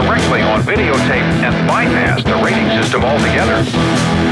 Directly on videotape and bypass the rating system altogether.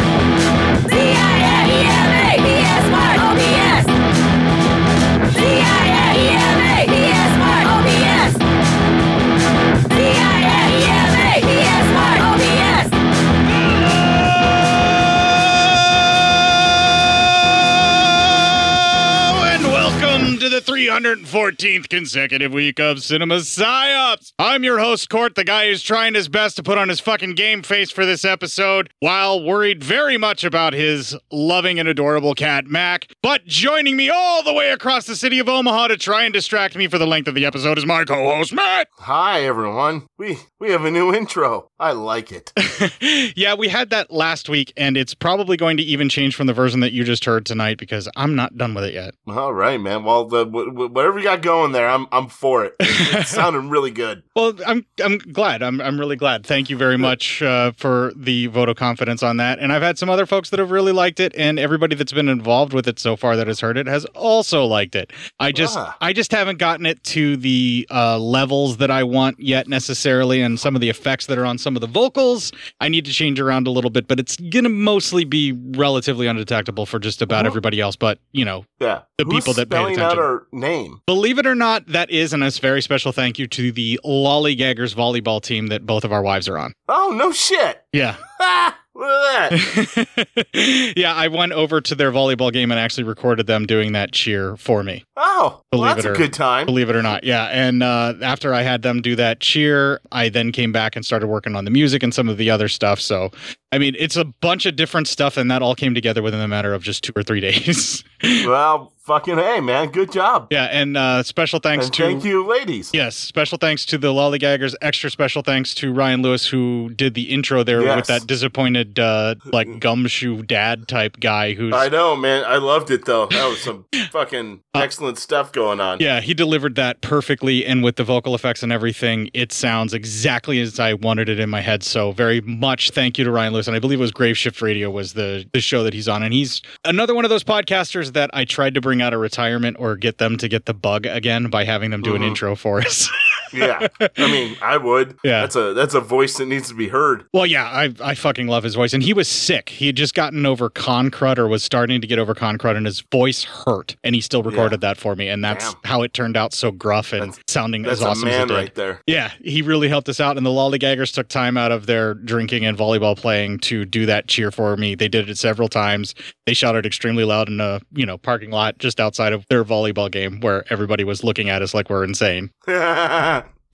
314th consecutive week of Cinema Psyops. I'm your host, Court, the guy who's trying his best to put on his fucking game face for this episode while worried very much about his loving and adorable cat, Mac. But joining me all the way across the city of Omaha to try and distract me for the length of the episode is my co host, Matt. Hi everyone. We we have a new intro. I like it. yeah, we had that last week, and it's probably going to even change from the version that you just heard tonight because I'm not done with it yet. All right, man. Well, the, whatever you got going there, I'm I'm for it. It, sounded really good. Well, I'm I'm glad. I'm I'm really glad. Thank you very much uh, for the vote of confidence on that. And I've had some other folks that have really liked it, and everybody that's been involved with it so far that has heard it has also liked it. I just Ah. I just haven't gotten it to the uh, levels that I want yet necessarily, and some of the effects that are on some of the vocals I need to change around a little bit. But it's gonna mostly be relatively undetectable for just about everybody else. But you know, Yeah. The Who's people that paid spelling out attention. our name. Believe it or not, that is, and a very special thank you to the Lollygaggers volleyball team that both of our wives are on. Oh no shit. Yeah. Ah, Look at that. yeah, I went over to their volleyball game and actually recorded them doing that cheer for me. Oh, well, Believe that's it a or- good time. Believe it or not. Yeah. And uh, after I had them do that cheer, I then came back and started working on the music and some of the other stuff. So, I mean, it's a bunch of different stuff, and that all came together within a matter of just two or three days. Well, fucking hey, man, good job. yeah. And uh, special thanks And to. thank you, ladies. Yes, special thanks to the Lollygaggers. Extra special thanks to Ryan Lewis, who did the intro there with that disappointed, uh, like gumshoe dad type guy who's. I know, man. I loved it though. That was some fucking excellent stuff going on. Uh, Yeah, he delivered that perfectly, and with the vocal effects and everything, it sounds exactly as I wanted it in my head. So, very much thank you to Ryan Lewis, and I believe it was Graveshift Radio was the the show that he's on, and he's another one of those podcasters that I tried to bring out of retirement or get them to get the bug again by having them do an Mhm. intro for us. yeah. I mean, I would. Yeah. That's a that's a voice that needs to be heard. Well, yeah, I I fucking love his voice, and he was sick. He had just gotten over con crud, or was starting to get over con crud, and his voice hurt, and he still recorded that for me, and that's Damn. how it turned out so gruff and sounding That's as awesome a as it man did. right there. Yeah, he really helped us out, and the Lollygaggers took time out of their drinking and volleyball playing to do that cheer for me. They did it several times. They shouted extremely loud in a you know parking lot just outside of their volleyball game, where everybody was looking at us like we're insane.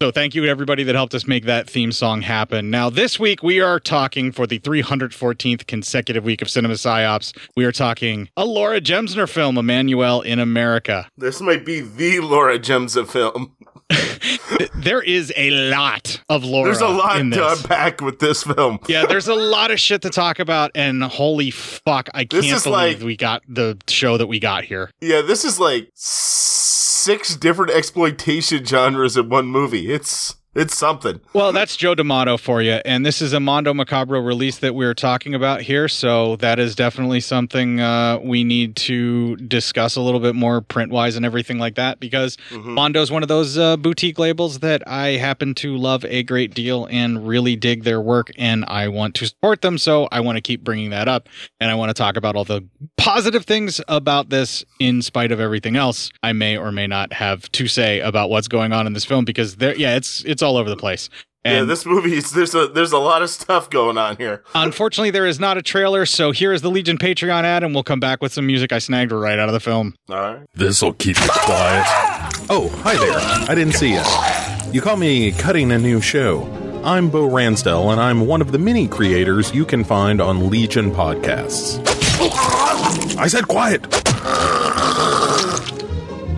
So thank you to everybody that helped us make that theme song happen. Now this week we are talking for the 314th consecutive week of Cinema Psyops. We are talking a Laura Gemser film, Emanuelle in America. this might be the Laura Gemser film. There is a lot of Laura. There's a lot to unpack with this film. Yeah, there's a lot of shit to talk about, and holy fuck, I This can't believe like- we got the show that we got here. Yeah, this is like six different exploitation genres in one movie. It's it's something. Well, that's Joe D'Amato for you, and this is a Mondo Macabro release that we're talking about here. So that is definitely something uh, we need to discuss a little bit more print wise and everything like that, because Mhm. is one of those uh, boutique labels that I happen to love a great deal and really dig their work, and I want to support them. So I want to keep bringing that up, and I want to talk about all the positive things about this, in spite of everything else I may or may not have to say about what's going on in this film, because there, yeah, it's it's all over the place. yeah, this movie is there's a there's a lot of stuff going on here. unfortunately, there is not a trailer, so here is the Legion Patreon ad, and we'll come back with some music I snagged right out of the film. All right. This'll keep you quiet. Oh, hi there. I didn't see you. You call me cutting a new show. I'm Bo Ransdell, and I'm one of the many creators you can find on Legion Podcasts. I said quiet!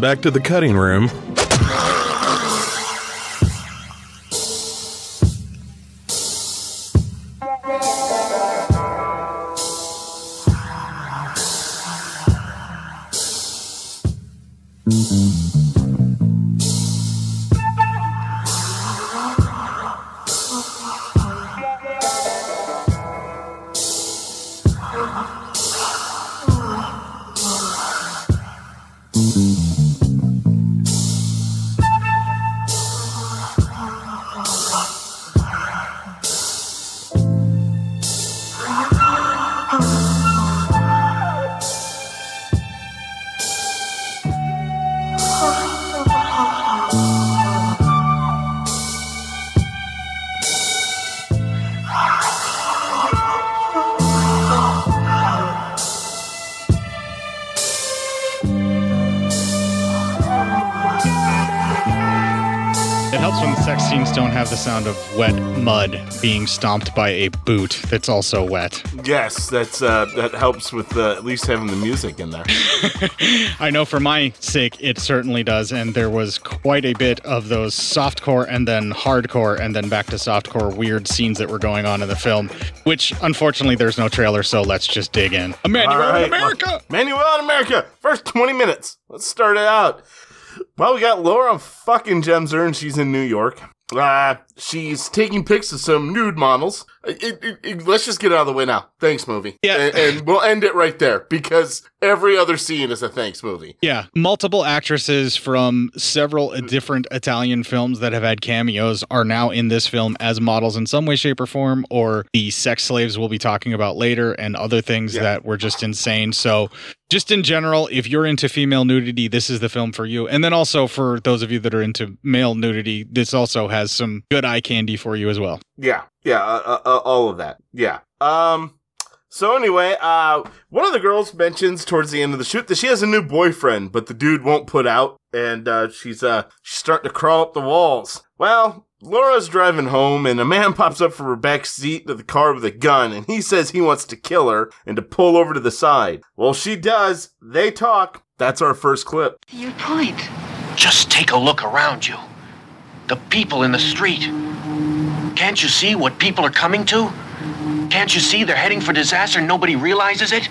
back to the cutting room. Sound of wet mud being stomped by a boot that's also wet. Yes, that's uh, that helps with uh, at least having the music in there. I know for my sake, it certainly does. And there was quite a bit of those softcore and then hardcore and then back to softcore weird scenes that were going on in the film, which unfortunately there's no trailer, so let's just dig in. Emanuelle All right, in America! well, Manuel in America. First 20 minutes. Let's start it out. Well, we got Laura fucking Gemser, and she's in New York. Uh, she's taking pics of some nude models. It- it- it- let's just get out of the way now. Thanks, movie. Yeah. And, and we'll end it right there because every other scene is a thanks movie. Yeah, multiple actresses from several different Italian films that have had cameos are now in this film as models in some way, shape, or form, or the sex slaves we'll be talking about later, and other things that were just insane. So, just in general, if you're into female nudity, this is the film for you. And then also for those of you that are into male nudity, this also has some good eye candy for you as well. Yeah, yeah, uh, uh, uh, all of that. Yeah. Um. So anyway, uh, one of the girls mentions towards the end of the shoot that she has a new boyfriend, but the dude won't put out, and uh, she's uh she's starting to crawl up the walls. Well, Laura's driving home, and a man pops up from her back seat of the car with a gun, and he says he wants to kill her and to pull over to the side. Well, she does. They talk. That's our first clip. Your point. Just take a look around you. The people in the street. Can't you see what people are coming to? Can't you see they're heading for disaster and nobody realizes it?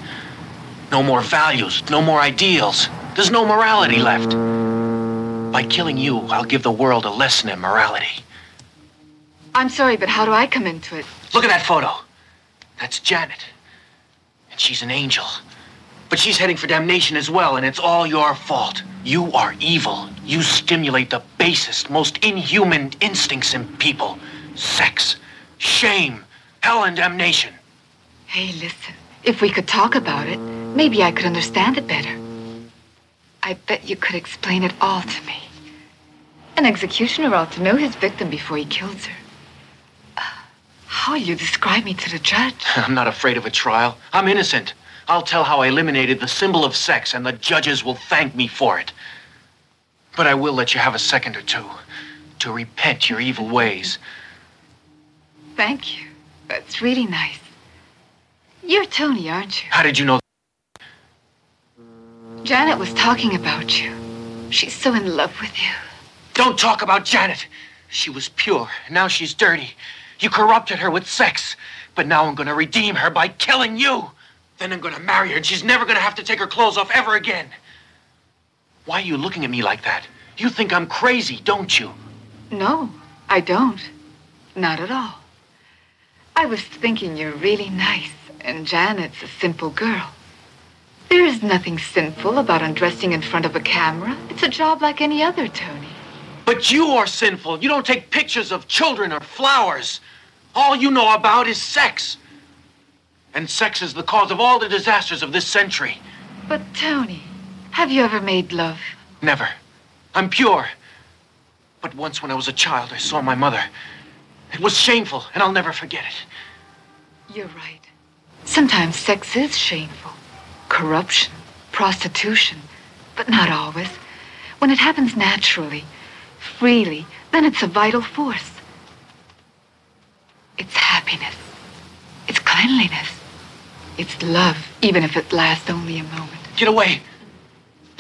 No more values, no more ideals. There's no morality left. By killing you, I'll give the world a lesson in morality. I'm sorry, but how do I come into it? Look at that photo. That's Janet. And she's an angel. But she's heading for damnation as well, and it's all your fault. You are evil. You stimulate the basest, most inhuman instincts in people sex, shame, hell, and damnation. Hey, listen. If we could talk about it, maybe I could understand it better. I bet you could explain it all to me. An executioner ought to know his victim before he kills her. How you describe me to the judge? I'm not afraid of a trial. I'm innocent. I'll tell how I eliminated the symbol of sex, and the judges will thank me for it. But I will let you have a second or two to repent your evil ways. Thank you. That's really nice. You're Tony, aren't you? How did you know? Janet was talking about you. She's so in love with you. Don't talk about Janet. She was pure. Now she's dirty. You corrupted her with sex. But now I'm going to redeem her by killing you. Then I'm going to marry her, and she's never going to have to take her clothes off ever again. Why are you looking at me like that? You think I'm crazy, don't you? No, I don't. Not at all. I was thinking you're really nice, and Janet's a simple girl. There is nothing sinful about undressing in front of a camera. It's a job like any other, Tony. But you are sinful. You don't take pictures of children or flowers. All you know about is sex. And sex is the cause of all the disasters of this century. But, Tony, have you ever made love? Never. I'm pure. But once when I was a child, I saw my mother. It was shameful, and I'll never forget it. You're right. Sometimes sex is shameful. Corruption, prostitution, but not always. When it happens naturally, freely, then it's a vital force. It's happiness. It's cleanliness. It's love, even if it lasts only a moment. Get away.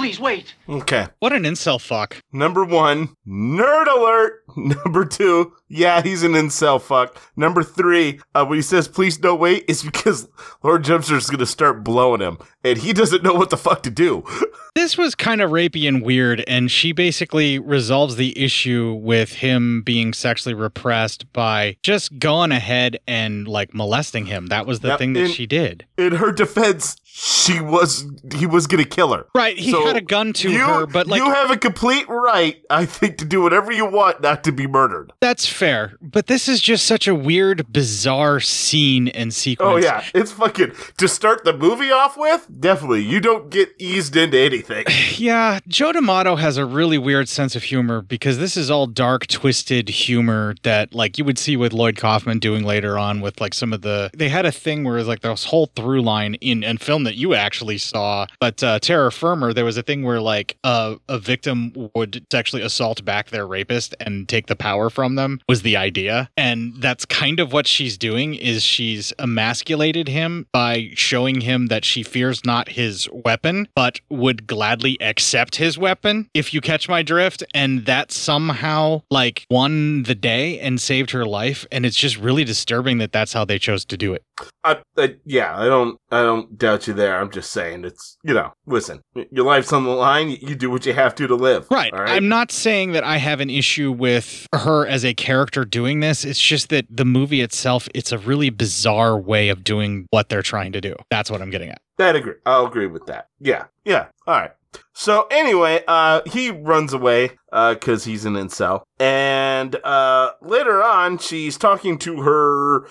Please wait. Okay. What an incel fuck. Number one, nerd alert. Number two, yeah, he's an incel fuck. Number three, uh, when he says please don't wait, it's because Laura Gemser's gonna start blowing him, and he doesn't know what the fuck to do. This was kind of rapey and weird, and she basically resolves the issue with him being sexually repressed by just going ahead and like molesting him. That was the Yep, thing that and- she did. In her defense, she was he was gonna kill her. Right, he had a gun to you, her, but, like- you have a complete right, I think, to do whatever you want, not to be murdered. That's fair, but this is just such a weird, bizarre scene and sequence. Oh yeah, it's fucking to start the movie off with. Definitely, you don't get eased into anything. Yeah, Joe D'Amato has a really weird sense of humor because this is all dark, twisted humor that like you would see with Lloyd Kaufman doing later on with like some of the they had a thing where it's like this whole through line in and film film that you actually saw, but uh, Terror Firmer, there was a thing where like a victim would sexually assault back their rapist and take the power from them was the idea, and that's kind of what she's doing. Is she's emasculated him by showing him that she fears not his weapon, but would gladly accept his weapon. If you catch my drift, and that somehow like won the day and saved her life, and it's just really disturbing that that's how they chose to do it. I, I, yeah, I don't, I don't doubt you there. I'm just saying, it's you know, listen, your life's on the line. You, do what you have to to live. Right. All right. I'm not saying that I have an issue with her as a character doing this. It's just that the movie itself, it's a really bizarre way of doing what they're trying to do. That's what I'm getting at. That agree. I'll agree with that. Yeah. Yeah. All right. So anyway, uh, he runs away because he's an incel, and uh, later on, she's talking to her.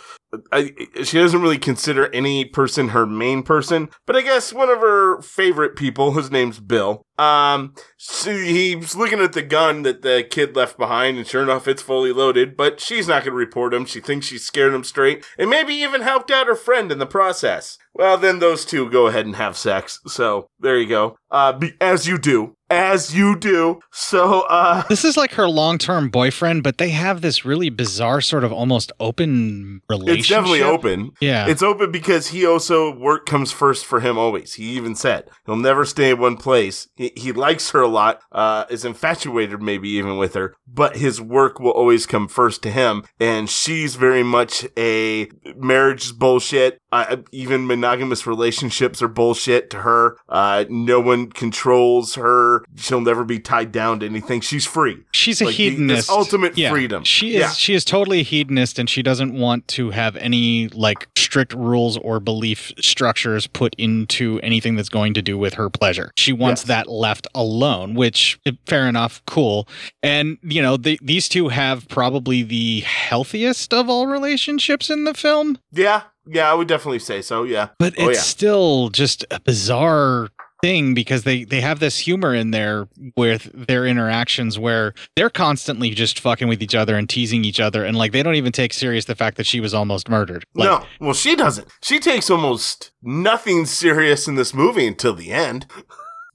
I, she doesn't really consider any person her main person, but I guess one of her favorite people, whose name's Bill. Um, she, he's looking at the gun that the kid left behind, and sure enough, it's fully loaded. But she's not going to report him. She thinks she scared him straight, and maybe even helped out her friend in the process. Well, then those two go ahead and have sex. So there you go. Uh, be, as you do. As you do. So, uh. This is like her long term boyfriend, but they have this really bizarre, sort of almost open relationship. It's definitely open. Yeah. It's open because he also, work comes first for him always. He even said he'll never stay in one place. He, he likes her a lot, uh, is infatuated maybe even with her, but his work will always come first to him. And she's very much a marriage bullshit. Uh, even monogamous relationships are bullshit to her. Uh, no one controls her. She'll never be tied down to anything. She's free. She's a Like, the- hedonist. ultimate Yeah. freedom. She is Yeah. she is totally a hedonist and she doesn't want to have any like strict rules or belief structures put into anything that's going to do with her pleasure. She wants that left alone, which eh, fair enough, cool. And you know, the, these two have probably the healthiest of all relationships in the film. Yeah. Yeah, I would definitely say so. Yeah. But oh, it's yeah. still just a bizarre thing because they they have this humor in there with their interactions where they're constantly just fucking with each other and teasing each other and like they don't even take serious the fact that she was almost murdered. Like, no, well, she doesn't. She takes almost nothing serious in this movie until the end.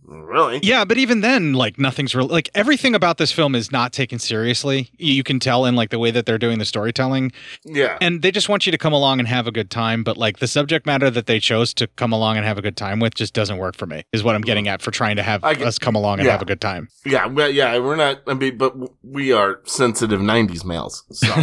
really? Yeah, but even then, like nothing's real. Like everything about this film is not taken seriously. You can tell in like the way that they're doing the storytelling. Yeah. And they just want you to come along and have a good time. But like the subject matter that they chose to come along and have a good time with just doesn't work for me. Is what I'm getting at for trying to have get- us come along and yeah. have a good time. Yeah, well, yeah, we're not. I mean, but we are sensitive '90s males. So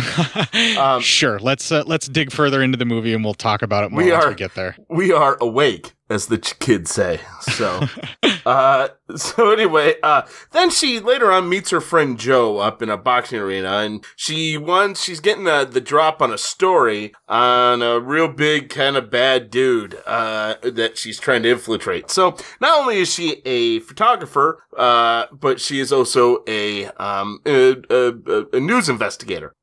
um, sure, let's uh, let's dig further into the movie and we'll talk about it more We once are- we get there. we are awake, as the kids say. So, uh, so anyway, uh, then she later on meets her friend Joe up in a boxing arena, and she wants she's getting the the drop on a story on a real big kind of bad dude uh, that she's trying to infiltrate. So not only is she a photographer, uh, but she is also a um a, a, a news investigator.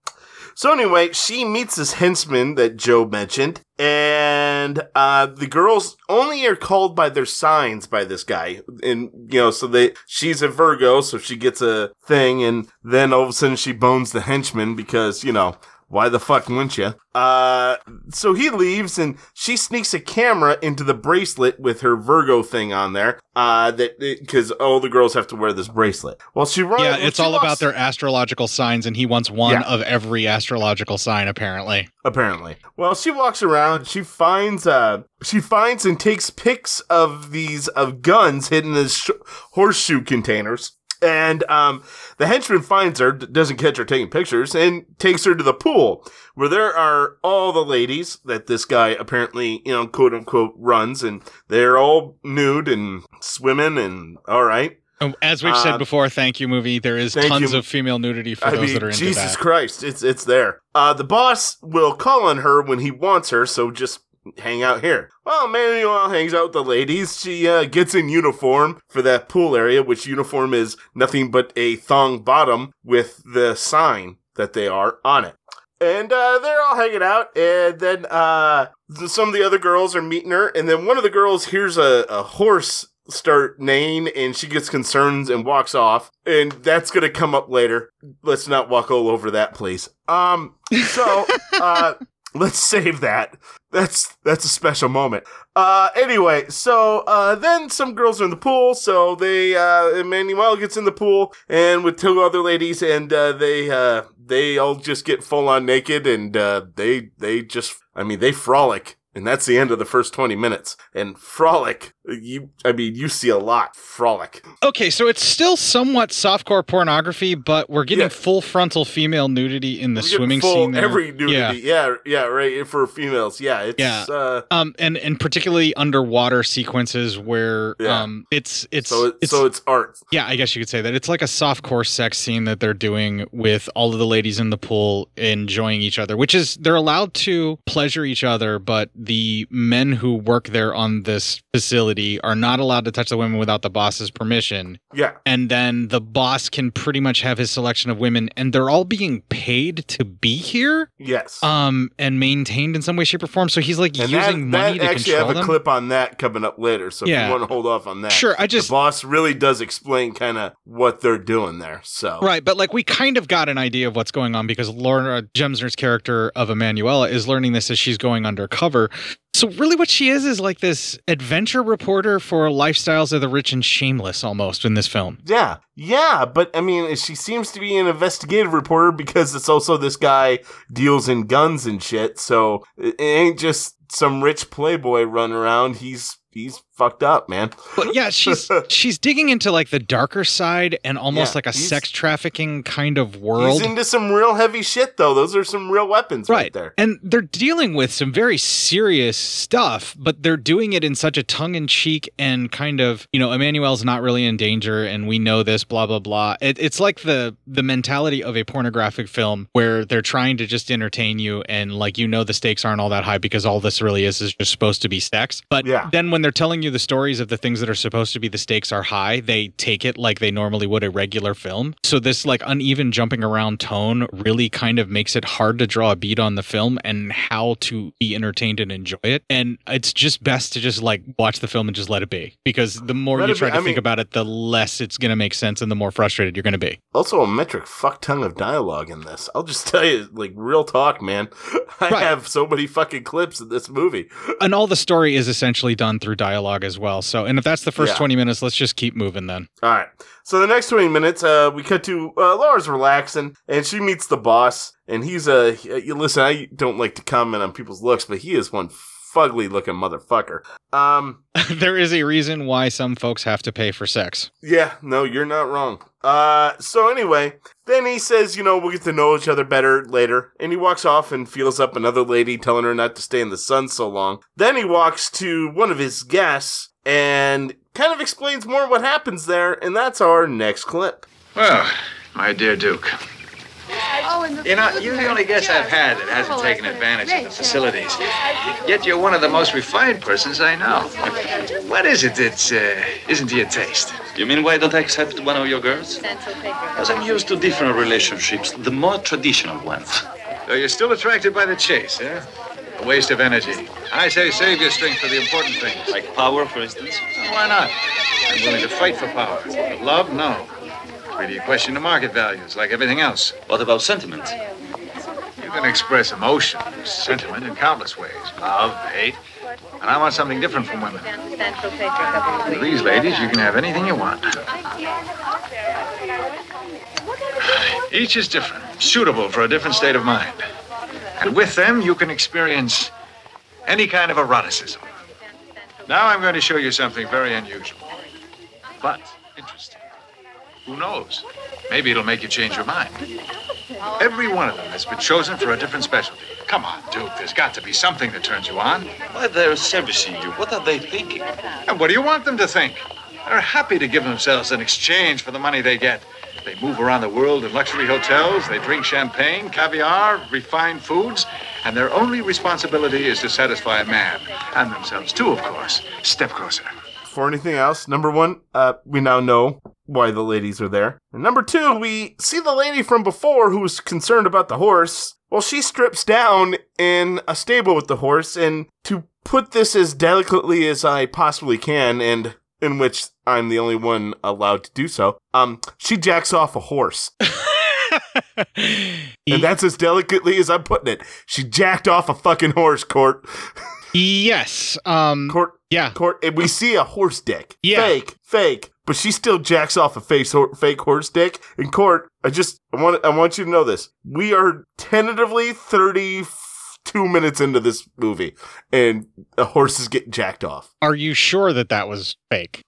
So anyway, she meets this henchman that Joe mentioned, and uh, the girls only are called by their signs by this guy, and you know, so they she's a Virgo, so she gets a thing, and then all of a sudden she bones the henchman because you know. Why the fuck wouldn't you? Uh, so he leaves and she sneaks a camera into the bracelet with her Virgo thing on there. Uh, that, cause all the girls have to wear this bracelet. Well, she runs. Yeah, it's all about their astrological signs, and he wants one Yeah. of every astrological sign, apparently. apparently. Well, she walks around. She finds uh she finds and takes pics of these of guns hidden in sh- horseshoe containers. And um, the henchman finds her, doesn't catch her taking pictures, and takes her to the pool where there are all the ladies that this guy apparently, you know, quote unquote, runs, and they're all nude and swimming and all right. Oh, As we've said Uh, before, thank you, movie. There is tons you. of female nudity for I those mean, that are into Jesus that. Christ, it's it's there. Uh, the boss will call on her when he wants her, so just hang out here. Well, Manuel hangs out with the ladies. She uh, gets in uniform for that pool area, which uniform is nothing but a thong bottom with the sign that they are on it. And uh, they're all hanging out, and then uh, some of the other girls are meeting her, and then one of the girls hears a, a horse start neighing, and she gets concerned and walks off, and that's gonna come up later. Let's not walk all over that, please. Um, so uh, let's save that. That's that's a special moment. Uh, anyway, so uh, then some girls are in the pool, so they uh, Emanuelle gets in the pool and with two other ladies, and uh, they uh, they all just get full on naked, and uh, they they just I mean they frolic. And that's the end of the first 20 minutes. And frolic, you, I mean, you see a lot. Frolic. Okay, so it's still somewhat softcore pornography, but we're getting Yeah. full frontal female nudity in the swimming full scene. There. Every nudity. Yeah. Yeah. yeah, right. For females. Yeah. It's, Yeah. uh, Um, and and particularly underwater sequences where Yeah. um, it's it's so, it, so it's art. Yeah, I guess you could say that. It's like a softcore sex scene that they're doing with all of the ladies in the pool enjoying each other, which is they're allowed to pleasure each other, but the men who work there on this facility are not allowed to touch the women without the boss's permission. Yeah. And then the boss can pretty much have his selection of women and they're all being paid to be here. Yes. Um and maintained in some way, shape, or form. So he's like And using that, money that to actually control have a them. clip on that coming up later. So if you want to hold off on that, Sure, I just- the boss really does explain kind of what they're doing there. So Right, but like we kind of got an idea of what's going on because Laura Gemser's character of Emanuela is learning this as she's going undercover. So really what she is is like this adventure reporter for lifestyles of the rich and shameless almost in this film. Yeah, yeah, but I mean, she seems to be an investigative reporter because it's also this guy deals in guns and shit. So it ain't just some rich playboy running around. He's he's fucked up, man. But yeah, she's she's digging into like the darker side and almost Yeah, like a sex trafficking kind of world. He's into some real heavy shit, though. Those are some real weapons right, Right. there. And they're dealing with some very serious stuff, but they're doing it in such a tongue in cheek and kind of, you know, Emanuelle's not really in danger and we know this, blah, blah, blah. It, it's like the the mentality of a pornographic film where they're trying to just entertain you and like you know the stakes aren't all that high because all this really is is just supposed to be sex. But Yeah. then when they're telling you the stories of the things that are supposed to be the stakes are high, they take it like they normally would a regular film. So this like uneven jumping around tone really kind of makes it hard to draw a beat on the film and how to be entertained and enjoy it. And it's just best to just like watch the film and just let it be because the more Let you try be. to I think mean- about it, the less it's going to make sense and the more frustrated you're going to be. Also, a metric fuck ton of dialogue in this. I'll just tell you, like, real talk, man. I Right. have so many fucking clips in this movie. And all the story is essentially done through dialogue as well. So, and if that's the first Yeah. 20 minutes, let's just keep moving then. All right. So the next 20 minutes, uh, we cut to uh, Laura's relaxing, and she meets the boss, and he's a. you listen, I don't like to comment on people's looks, but he is one fugly looking motherfucker. Um, there is a reason why some folks have to pay for sex. yeah, no, you're not wrong. Uh, so anyway, then he says, you know, we'll get to know each other better later, and he walks off and feels up another lady, telling her not to stay in the sun so long. Then he walks to one of his guests and kind of explains more what happens there, and that's our next clip. Well, my dear Duke, you know, you're the only guest I've had that hasn't taken advantage of the facilities. Yet you're one of the most refined persons I know. What is it that uh, isn't to your taste? You mean why don't I accept one of your girls? Because I'm used to different relationships, the more traditional ones. So you're still attracted by the chase, eh? A waste of energy. I say save your strength for the important things. Like power, for instance? Why not? I'm willing to fight for power. But love, no. Really a question of market values, like everything else. What about sentiment? You can express emotion, sentiment in countless ways. Love, hate. And I want something different from women. With these ladies, you can have anything you want. Each is different, suitable for a different state of mind. And with them, you can experience any kind of eroticism. Now I'm going to show you something very unusual, but interesting. Who knows? Maybe it'll make you change your mind. Every one of them has been chosen for a different specialty. Come on, Duke, there's got to be something that turns you on. Why they're servicing you? What are they thinking? And what do you want them to think? They're happy to give themselves in exchange for the money they get. They move around the world in luxury hotels, they drink champagne, caviar, refined foods, and their only responsibility is to satisfy a man. And themselves, too, of course. Step closer. For anything else, number one, uh, we now know why the ladies are there. And number two, we see the lady from before who was concerned about the horse. Well, she strips down in a stable with the horse, and to put this as delicately as I possibly can, and in which I'm the only one allowed to do so, um, she jacks off a horse. And that's as delicately as I'm putting it. She jacked off a fucking horse, Court. Yes. Um. Court. Yeah. Court. And we see a horse dick. Yeah. Fake. Fake. But she still jacks off a face, hor- fake horse dick. In court, I just, I want, I want you to know this. We are tentatively 32 minutes into this movie, and a horse is getting jacked off. Are you sure that that was fake?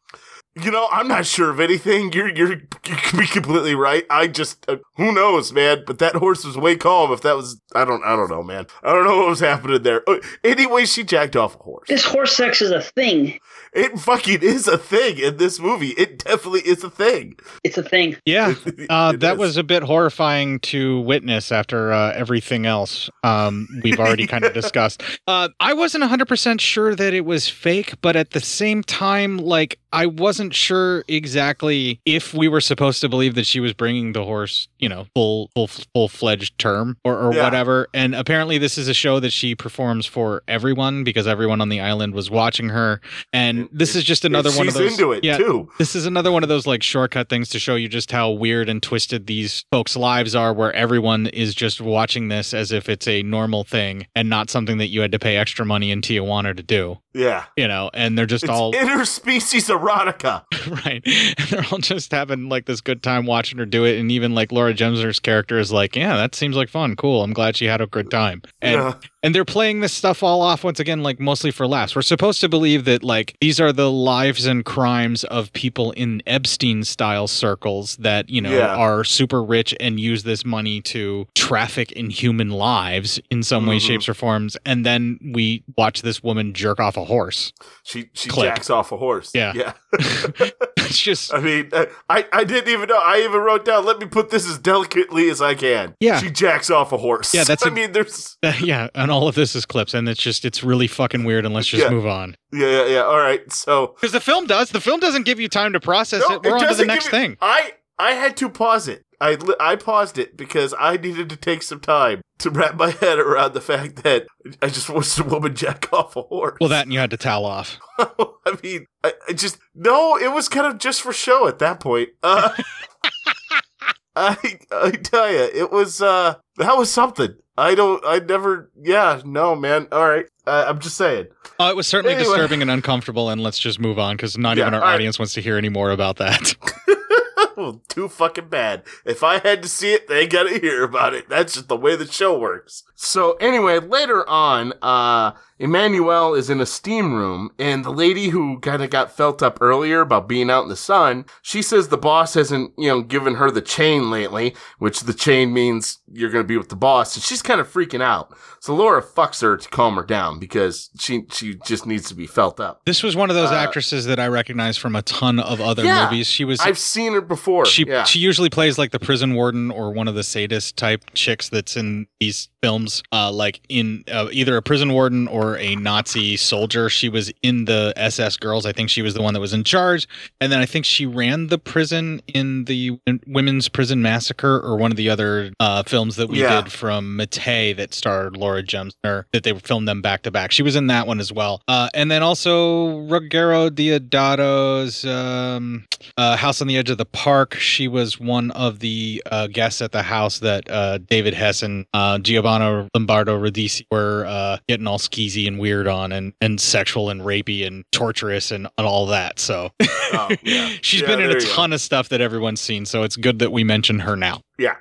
You know, I'm not sure of anything. You're you're you can be completely right. I just uh, who knows, man. But that horse was way calm. If that was, I don't I don't know, man. I don't know what was happening there. Uh, Anyway, she jacked off a horse. This horse sex is a thing. It fucking is a thing in this movie. It definitely is a thing. It's a thing. Yeah, uh, that was a bit horrifying to witness after uh, everything else um, we've already kind of discussed. Uh, I wasn't 100% sure that it was fake, but at the same time, like, I wasn't sure exactly if we were supposed to believe that she was bringing the horse, you know, full full full fledged term or, or Yeah. whatever. And apparently, this is a show that she performs for everyone because everyone on the island was watching her. And this is just another one of those. into it, yeah, too. This is another one of those like shortcut things to show you just how weird and twisted these folks' lives are, where everyone is just watching this as if it's a normal thing and not something that you had to pay extra money in Tijuana to do. Yeah. You know, and they're just It's all interspecies erotica. right. And they're all just having like this good time watching her do it. And even like Laura Gemser's character is like, yeah, that seems like fun. Cool. I'm glad she had a good time. And Yeah. And they're playing this stuff all off once again, like mostly for laughs. We're supposed to believe that like these are the lives and crimes of people in Epstein style circles that, you know, Yeah. are super rich and use this money to traffic in human lives in some way, Mhm. shapes, or forms. And then we watch this woman jerk off a horse. She she Click. jacks off a horse. Yeah. Yeah. it's just I mean, uh, I I didn't even know. I even wrote down. Let me put this as delicately as I can. Yeah. She jacks off a horse. Yeah, that's I a- mean, there's. yeah, and all of this is clips, and it's just it's really fucking weird. And let's just Yeah. move on Yeah, yeah, yeah. All right. So because the film does. The film doesn't give you time to process No, it. We're on to the next me- thing. I I had to pause it. I I paused it because I needed to take some time to wrap my head around the fact that I just watched a woman jack off a horse. Well, that and you had to towel off. I mean, I, I just no. It was kind of just for show at that point. Uh, I I tell you, it was uh that was something. I don't. I never. Yeah. No, man. All right. Uh, I'm just saying. Oh, it was certainly Anyway. disturbing and uncomfortable. And let's just move on because not Yeah, even our all right. audience wants to hear any more about that. well, too fucking bad. If I had to see it, they gotta hear about it. That's just the way the show works. So anyway, later on, uh, Emanuelle is in a steam room, and the lady who kind of got felt up earlier about being out in the sun, she says the boss hasn't, you know, given her the chain lately, which the chain means you're gonna be with the boss, and she's kind of freaking out. So Laura fucks her to calm her down because she she just needs to be felt up. this was one of those Uh, actresses that I recognize from a ton of other Yeah, movies. She was. I've seen her before. she yeah. she usually plays like the prison warden or one of the sadist type chicks that's in these films uh like in uh, either a prison warden or a nazi soldier. She was in the ss girls. I think she was the one that was in charge. And then i think she ran the prison in the women's prison massacre or one of the other uh films that we Yeah. did from Mattei that starred laura gemser that they filmed them back to back. She was in that one as well. Uh and then also ruggero deodato's um uh, House on the Edge of the Park. She was one of the uh, guests at the house that uh, David Hess and uh, Giovanni Lombardo Radice were uh, getting all skeezy and weird on, and, and sexual and rapey and torturous and, and all that. So Oh, yeah. she's Yeah, been in a there go. ton of stuff that everyone's seen. So it's good that we mention her now. Yeah.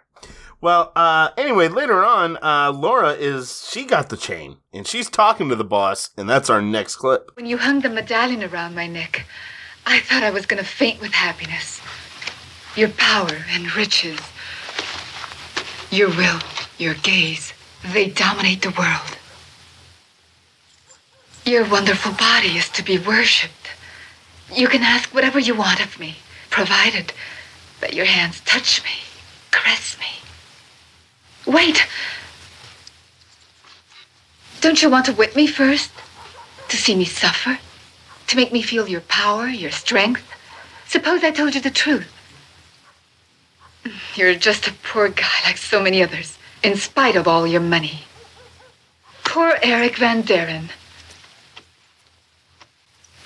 Well, uh, anyway, later on, uh, Laura is, she got the chain and she's talking to the boss, and that's our next clip. When you hung the medallion around my neck, I thought I was going to faint with happiness. Your power and riches, your will, your gaze, they dominate the world. Your wonderful body is to be worshipped. You can ask whatever you want of me, provided that your hands touch me, caress me. Wait! Don't you want to whip me first? To see me suffer? To make me feel your power, your strength? Suppose I told you the truth. You're just a poor guy like so many others, in spite of all your money. Poor Eric Van Deren.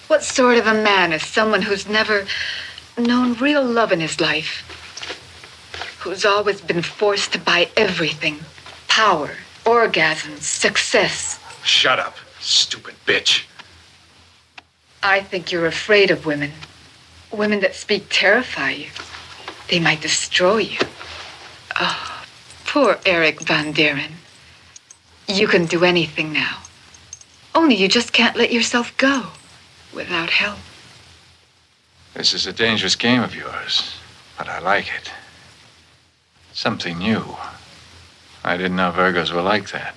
What sort of a man is someone who's never known real love in his life? who's always been forced to buy everything power, orgasms, success. Shut up, stupid bitch. I think you're afraid of women. Women that speak terrify you. They might destroy you. Oh, poor Eric Van Deren. You can do anything now. Only you just can't let yourself go without help. This is a dangerous game of yours, but I like it. Something new. I didn't know Virgos were like that.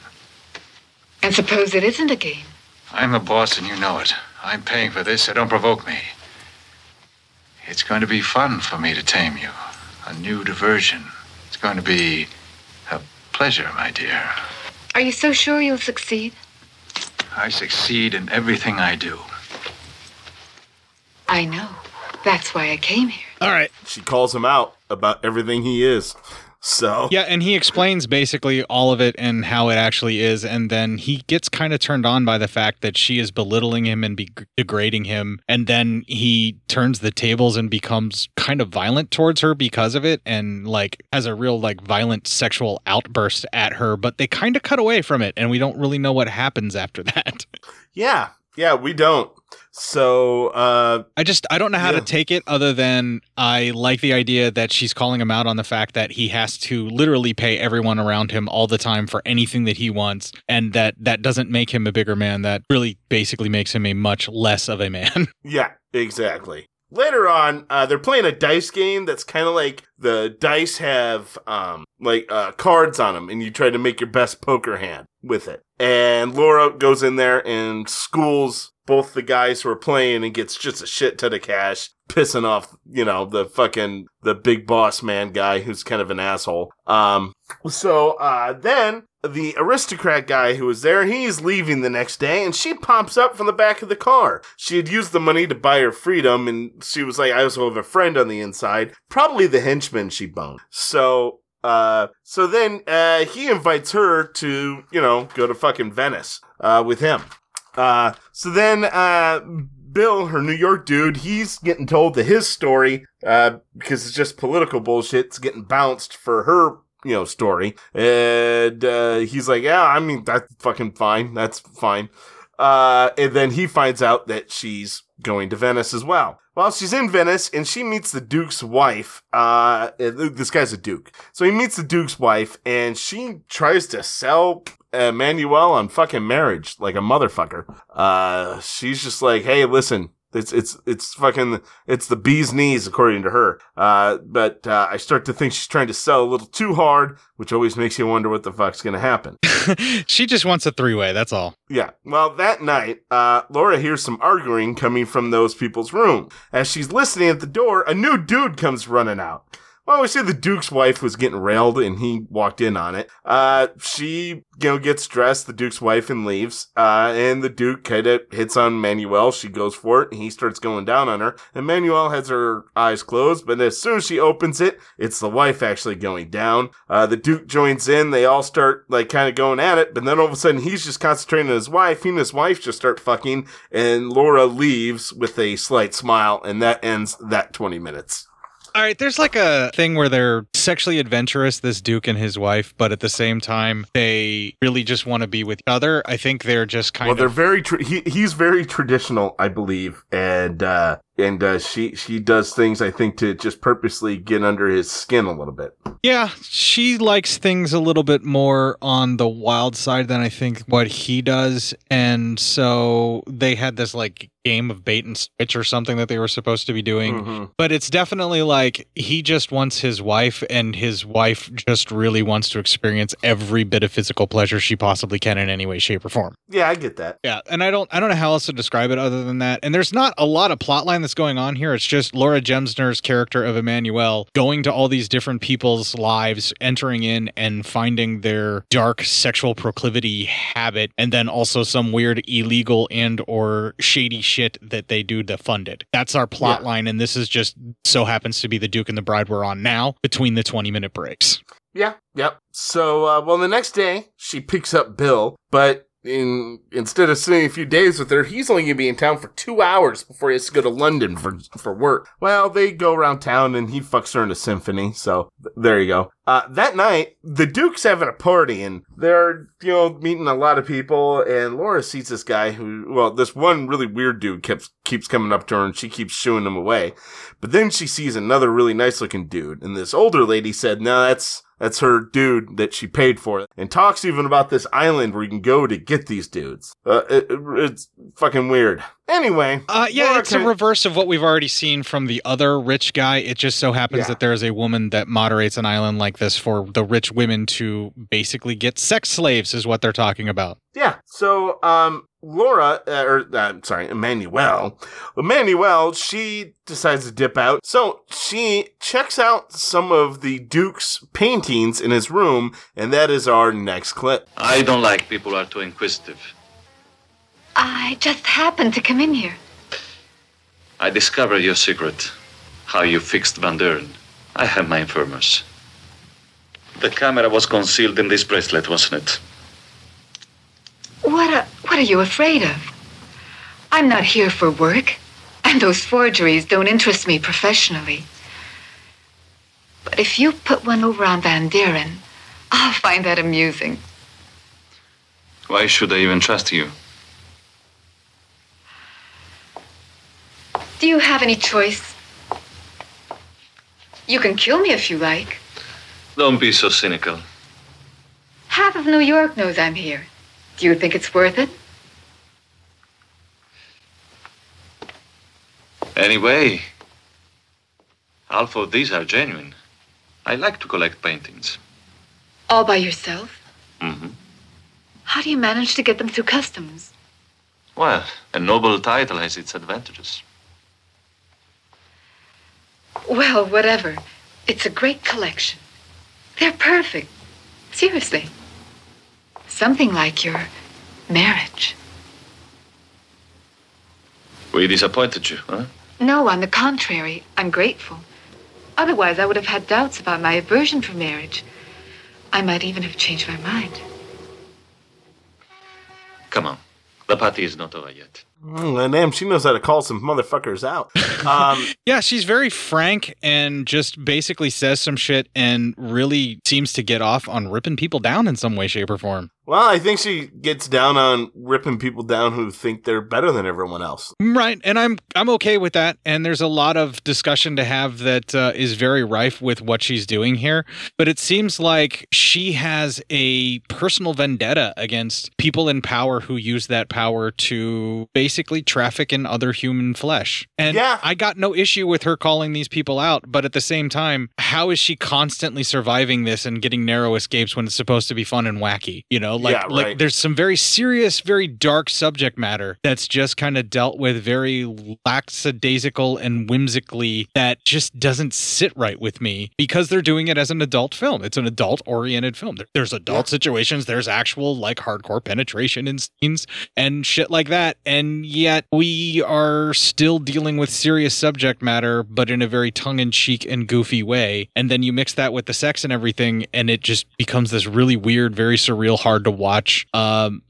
And suppose it isn't a game. I'm the boss and you know it. I'm paying for this, so don't provoke me. It's going to be fun for me to tame you. A new diversion. It's going to be pleasure, my dear. Are you so sure you'll succeed? I succeed in everything I do. I know. That's why I came here. All right. She calls him out about everything he is. So Yeah, and he explains basically all of it and how it actually is, and then he gets kind of turned on by the fact that she is belittling him and be- degrading him, and then he turns the tables and becomes kind of violent towards her because of it, and like has a real like violent sexual outburst at her. But they kind of cut away from it, and we don't really know what happens after that. yeah, yeah, we don't. So uh I just I don't know how Yeah. to take it other than I like the idea that she's calling him out on the fact that he has to literally pay everyone around him all the time for anything that he wants and that that doesn't make him a bigger man that really basically makes him a much less of a man. Yeah, exactly. Later on, uh, they're playing a dice game that's kind of like the dice have um, like uh, cards on them, and you try to make your best poker hand with it. And Laura goes in there and schools both the guys who are playing and gets just a shit ton of cash, pissing off you know the fucking the big boss man guy who's kind of an asshole. Um, so uh, then the aristocrat guy who was there, he's leaving the next day, and she pops up from the back of the car. She had used the money to buy her freedom, and she was like, I also have a friend on the inside, probably the henchman she boned. So, uh, so then, uh, he invites her to, you know, go to fucking Venice, uh, with him. Uh, so then, uh, Bill, her New York dude, he's getting told to his story, uh, because it's just political bullshit. It's getting bounced for her, you know, story. And, uh, he's like, yeah, I mean, that's fucking fine. That's fine. Uh, and then he finds out that she's going to Venice as well. Well, she's in Venice and she meets the Duke's wife. Uh, this guy's a Duke. So he meets the Duke's wife and she tries to sell uh, Manuel on fucking marriage like a motherfucker. Uh, she's just like, hey, listen, it's, it's, it's fucking, it's the bee's knees, according to her. Uh, but, uh, I start to think she's trying to sell a little too hard, which always makes you wonder what the fuck's gonna happen. she just wants a three way, that's all. Yeah. Well, that night, uh, Laura hears some arguing coming from those people's room. As she's listening at the door, a new dude comes running out. We see the Duke's wife was getting railed and he walked in on it. Uh, she, you know, gets dressed, the Duke's wife, and leaves. Uh, and the Duke kind of hits on Manuel. She goes for it and he starts going down on her. And Manuel has her eyes closed, but as soon as she opens it, it's the wife actually going down. Uh, the Duke joins in. They all start, like, kind of going at it, but then all of a sudden he's just concentrating on his wife. He and his wife just start fucking, and Laura leaves with a slight smile, and that ends that 20 minutes. All right, there's like a thing where they're sexually adventurous, this Duke and his wife, but at the same time, they really just want to be with each other. I think they're just kind of well, they're very tra- he he's very traditional, I believe, and uh, and uh, she she does things I think to just purposely get under his skin a little bit. Yeah, she likes things a little bit more on the wild side than I think what he does. And so they had this like game of bait and switch or something that they were supposed to be doing. Mhm. But it's definitely like he just wants his wife, and his wife just really wants to experience every bit of physical pleasure she possibly can in any way, shape, or form. Yeah, I get that. Yeah, and I don't I don't know how else to describe it other than that. And there's not a lot of plot line that's going on here. It's just Laura Gemser's character of Emanuelle going to all these different people's lives, entering in and finding their dark sexual proclivity habit, and then also some weird illegal and or shady shit that they do to fund it. That's our plot Yeah. line, and this is just so happens to be the Duke and the Bride we're on now between the 20 minute breaks. Yeah, yep. So, uh, well, the next day she picks up Bill, but in instead of spending a few days with her, he's only gonna be in town for two hours before he has to go to London for for work. Well, they go around town and he fucks her in a symphony. So th- there you go. Uh, that night, the Duke's having a party and they're you know meeting a lot of people. And Laura sees this guy who, well, this one really weird dude keeps keeps coming up to her and she keeps shooing him away. But then she sees another really nice looking dude, and this older lady said, "No, that's." That's her dude that she paid for, and talks even about this island where you can go to get these dudes. Uh, it, it- it's fucking weird. Anyway, Uh, yeah, Laura it's a reverse of what we've already seen from the other rich guy. It just so happens Yeah. that there is a woman that moderates an island like this for the rich women to basically get sex slaves, is what they're talking about. Yeah. So, um, Laura, uh, or uh, sorry, Emanuelle, Emanuelle, she decides to dip out. So she checks out some of the Duke's paintings in his room, and that is our next clip. I don't like people who are too inquisitive. I just happened to come in here. I discovered your secret. How you fixed Van Duren. I have my informers. The camera was concealed in this bracelet, wasn't it? What, a, what are you afraid of? I'm not here for work, and those forgeries don't interest me professionally. But if you put one over on Van Deren, I'll find that amusing. Why should I even trust you? Do you have any choice? You can kill me if you like. Don't be so cynical. Half of New York knows I'm here. Do you think it's worth it? Anyway, half of these are genuine. I like to collect paintings. All by yourself? Mm-hmm. How do you manage to get them through customs? Well, a noble title has its advantages. Well, whatever. It's a great collection. They're perfect. Seriously. Something like your marriage. We disappointed you, huh? No, on the contrary, I'm grateful. Otherwise, I would have had doubts about my aversion for marriage. I might even have changed my mind. Come on. The party is not over yet. Mm, damn, she knows how to call some motherfuckers out. Um, Yeah, she's very frank and just basically says some shit and really seems to get off on ripping people down in some way, shape, or form. well, I think she gets down on ripping people down who think they're better than everyone else. Right, and I'm I'm okay with that. And there's a lot of discussion to have that uh, is very rife with what she's doing here. But it seems like she has a personal vendetta against people in power who use that power to basically traffic in other human flesh. And yeah. I got no issue with her calling these people out, but at the same time, how is she constantly surviving this and getting narrow escapes when it's supposed to be fun and wacky? You know, like Yeah, like there's some very serious, very dark subject matter that's just kind of dealt with very lackadaisical and whimsically that just doesn't sit right with me because they're doing it as an adult film. It's an adult oriented film. There's adult situations, there's actual like hardcore penetration in scenes and shit like that. And yet we are still dealing with serious subject matter, but in a very tongue in cheek and goofy way. And then you mix that with the sex and everything, and it just becomes this really weird, very surreal, hard to watch um,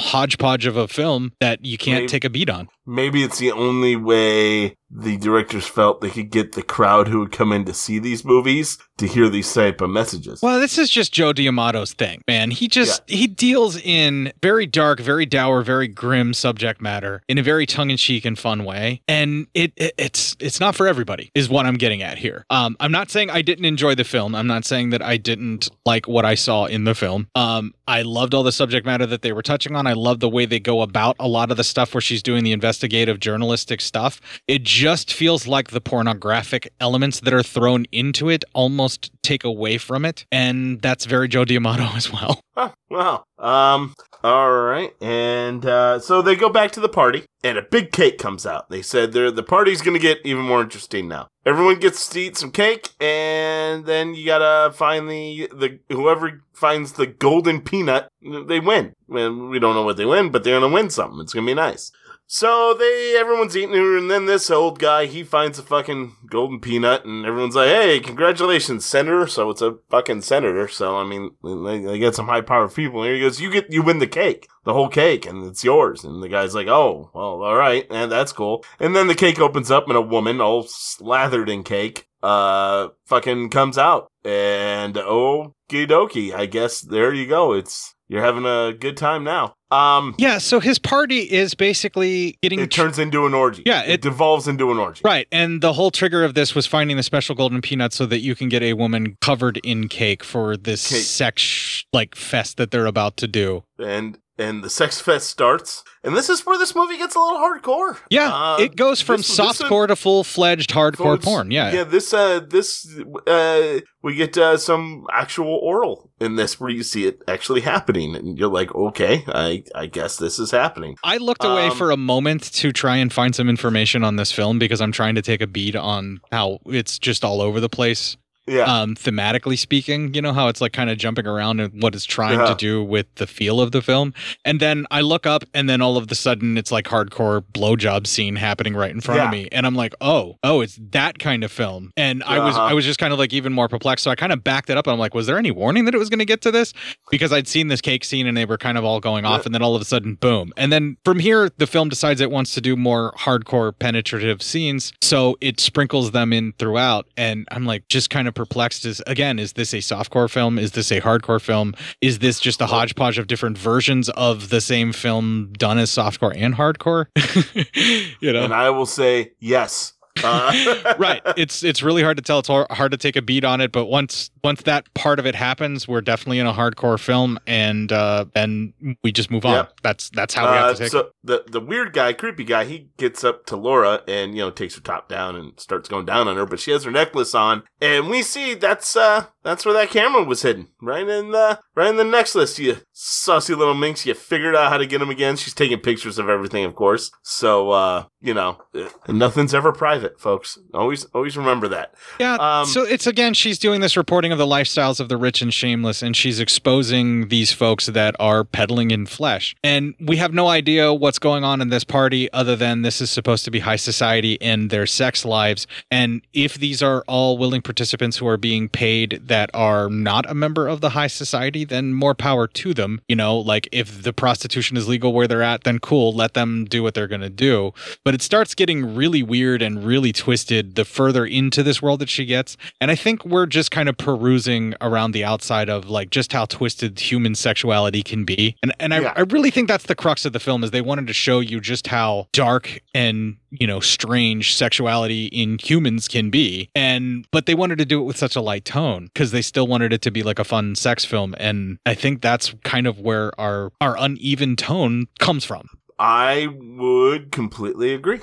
hodgepodge of a film that you can't Maybe- take a beat on. Maybe it's the only way the directors felt they could get the crowd who would come in to see these movies to hear these type of messages. Well, this is just Joe D'Amato's thing, man. He just he deals in very dark, very dour, very grim subject matter in a very tongue-in-cheek and fun way, and it, it it's it's not for everybody. Is what I'm getting at here. Um, I'm not saying I didn't enjoy the film. I'm not saying that I didn't like what I saw in the film. Um, I loved all the subject matter that they were touching on. I love the way they go about a lot of the stuff where she's doing the investigative journalistic stuff. It just feels like the pornographic elements that are thrown into it almost take away from it. And that's very Joe D'Amato as well. Huh, wow. Um. All right. And uh, so they go back to the party, and a big cake comes out. They said the party's going to get even more interesting now. Everyone gets to eat some cake, and then you gotta find the the whoever finds the golden peanut, they win. And we don't know what they win, but they're gonna win something. It's gonna be nice. So they everyone's eating her, and then this old guy he finds a fucking golden peanut, and everyone's like, "Hey, congratulations, senator!" So it's a fucking senator. So I mean, they, they get some high powered people. And he goes, "You get you win the cake, the whole cake, and it's yours." And the guy's like, "Oh, well, all right, and that's cool." And then the cake opens up, and a woman all slathered in cake uh fucking comes out and okie dokie i guess there you go it's you're having a good time now. Um Yeah, so his party is basically getting it turns into an orgy. Yeah, it, devolves into an orgy. Right, and the whole trigger of this was finding the special golden peanut so that you can get a woman covered in cake for this sex like fest that they're about to do. and and the sex fest starts and this is where this movie gets a little hardcore Yeah, Uh, it goes from this- this- softcore to full fledged hardcore porn. Yeah, yeah. This, uh, this, uh, we get uh, some actual oral in this where you see it actually happening, and you're like, okay, I, I guess this is happening. I looked away Um, for a moment to try and find some information on this film because I'm trying to take a beat on how it's just all over the place. Yeah. Um, thematically speaking, you know how it's like kind of jumping around and what it's trying Yeah. to do with the feel of the film. And then I look up and then all of a sudden it's like hardcore blowjob scene happening right in front of me. And I'm like, oh, oh, it's that kind of film. And I was Uh-huh. I was just kind of like even more perplexed. So I kind of backed it up and I'm like, was there any warning that it was gonna get to this? Because I'd seen this cake scene and they were kind of all going off, and then all of a sudden, boom. And then from here, the film decides it wants to do more hardcore penetrative scenes. So it sprinkles them in throughout. And I'm like, just kind of perplexed is again, is this a softcore film? Is this a hardcore film? Is this just a hodgepodge of different versions of the same film done as softcore and hardcore? you know? And I will say yes. Uh, right. It's it's really hard to tell. It's hard, to take a beat on it, but once once that part of it happens, we're definitely in a hardcore film, and uh, and we just move on. Yep. That's that's how we have Uh, to take so it. the the weird guy, creepy guy, he gets up to Laura and you know takes her top down and starts going down on her, but she has her necklace on, and we see that's uh that's where that camera was hidden, right in the right in the necklace. You saucy little minx, you figured out how to get him again. She's taking pictures of everything, of course. So uh you know uh, nothing's ever private, folks. Always always remember that. Yeah. Um, so it's again, she's doing this reporting of the lifestyles of the rich and shameless, and she's exposing these folks that are peddling in flesh. And we have no idea what's going on in this party other than this is supposed to be high society and their sex lives. And if these are all willing participants who are being paid that are not a member of the high society, then more power to them. You know, like if the prostitution is legal where they're at, then cool, let them do what they're going to do. But it starts getting really weird and really twisted the further into this world that she gets. And I think we're just kind of perusing around the outside of like just how twisted human sexuality can be. And and I, I really think that's the crux of the film is they wanted to show you just how dark and you know strange sexuality in humans can be. And but they wanted to do it with such a light tone because they still wanted it to be like a fun sex film. And i think that's kind of where our our uneven tone comes from I would completely agree.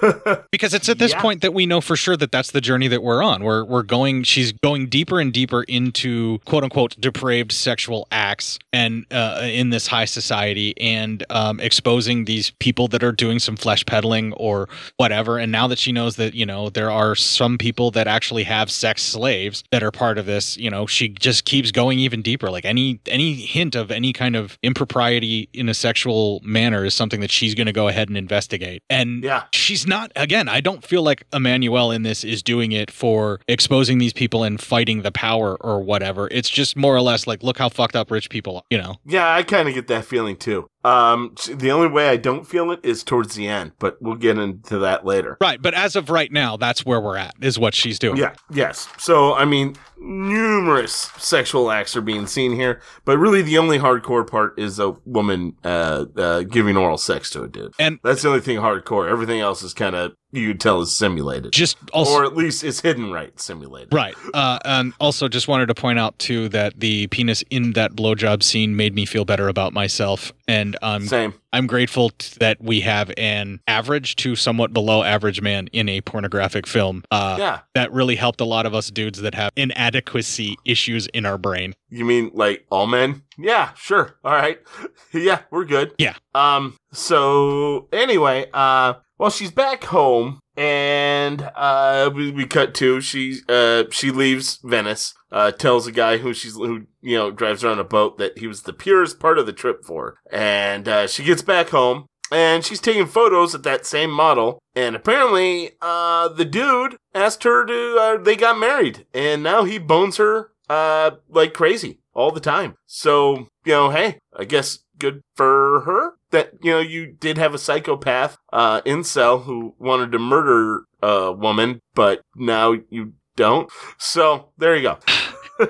because it's at this Yeah. point that we know for sure that that's the journey that we're on. We're we're going. She's going deeper and deeper into quote unquote depraved sexual acts and uh, in this high society and um, exposing these people that are doing some flesh peddling or whatever. And now that she knows that you know there are some people that actually have sex slaves that are part of this, you know, she just keeps going even deeper. Like any any hint of any kind of impropriety in a sexual manner is something that she's going to go ahead and investigate. And yeah. she's not again, I don't feel like Emanuelle in this is doing it for exposing these people and fighting the power or whatever. It's just more or less like look how fucked up rich people are, you know. Yeah, I kind of get that feeling too. Um, the only way I don't feel it is towards the end, but we'll get into that later. Right, but as of right now, that's where we're at is what she's doing. Yeah, yes. So, I mean, numerous sexual acts are being seen here, but really the only hardcore part is a woman uh, uh, giving oral sex to a dude. And that's the only thing hardcore. Everything else is kind of, you could tell, is simulated. Just also- or at least it's hidden right, simulated. Right. Uh, and also, just wanted to point out too that the penis in that blowjob scene made me feel better about myself, and um, Same. I'm grateful t- that we have an average to somewhat below average man in a pornographic film. Uh, Yeah. That really helped a lot of us dudes that have inadequacy issues in our brain. You mean like all men? Yeah, sure. All right. yeah, we're good. Yeah. Um so anyway, uh well she's back home and uh we, we cut to she uh she leaves Venice, uh tells a guy who she's who you know drives her on a boat that he was the purest part of the trip for. And uh she gets back home and she's taking photos at that same model. And apparently, uh, the dude asked her to. Uh, they got married, and now he bones her uh, like crazy all the time. So you know, hey, I guess good for her that you know you did have a psychopath uh, incel who wanted to murder a woman, but now you don't. So there you go.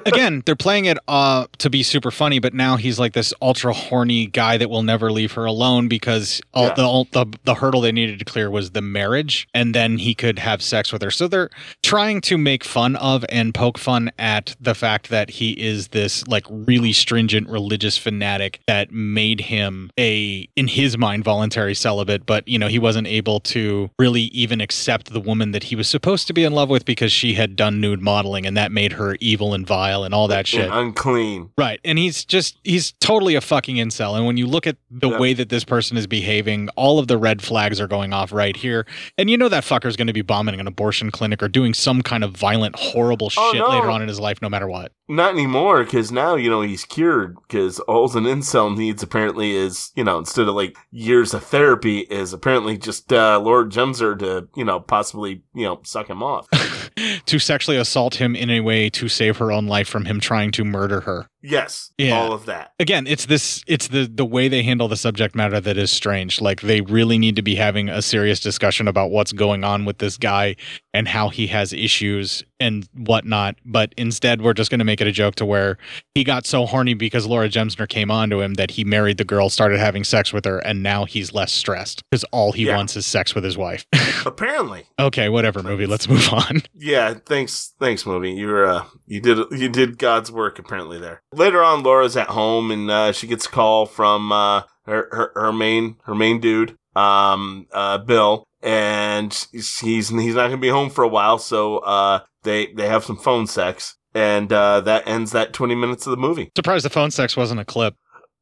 Again, they're playing it uh, to be super funny, but now he's like this ultra horny guy that will never leave her alone because all, Yeah. the, all, the the hurdle they needed to clear was the marriage, and then he could have sex with her. So they're trying to make fun of and poke fun at the fact that he is this like really stringent religious fanatic that made him a, in his mind, voluntary celibate. But you know, he wasn't able to really even accept the woman that he was supposed to be in love with because she had done nude modeling, and that made her evil and vile and all that shit. And unclean. Right. And he's just, he's totally a fucking incel. And when you look at the Yep. way that this person is behaving, all of the red flags are going off right here. And you know that fucker's going to be bombing an abortion clinic or doing some kind of violent, horrible Oh, shit no. later on in his life, no matter what. Not anymore, because now you know he's cured. Because all an incel needs apparently is you know instead of like years of therapy is apparently just uh, Laura Gemser to you know possibly you know suck him off. to sexually assault him in a way to save her own life from him trying to murder her. Yes, Yeah. all of that. Again, it's this it's the the way they handle the subject matter that is strange. Like they really need to be having a serious discussion about what's going on with this guy and how he has issues and whatnot. But instead we're just gonna make it a joke to where he got so horny because Laura Gemser came on to him that he married the girl, started having sex with her, and now he's less stressed because all he Yeah. wants is sex with his wife. Apparently, okay, whatever movie, let's move on. yeah. Thanks, thanks, movie. You're uh, you did you did God's work apparently there. Later on, Laura's at home and uh, she gets a call from uh, her, her her main her main dude, um, uh, Bill, and he's he's not gonna be home for a while, so uh, they they have some phone sex, and uh, that ends that twenty minutes of the movie. Surprised the phone sex wasn't a clip.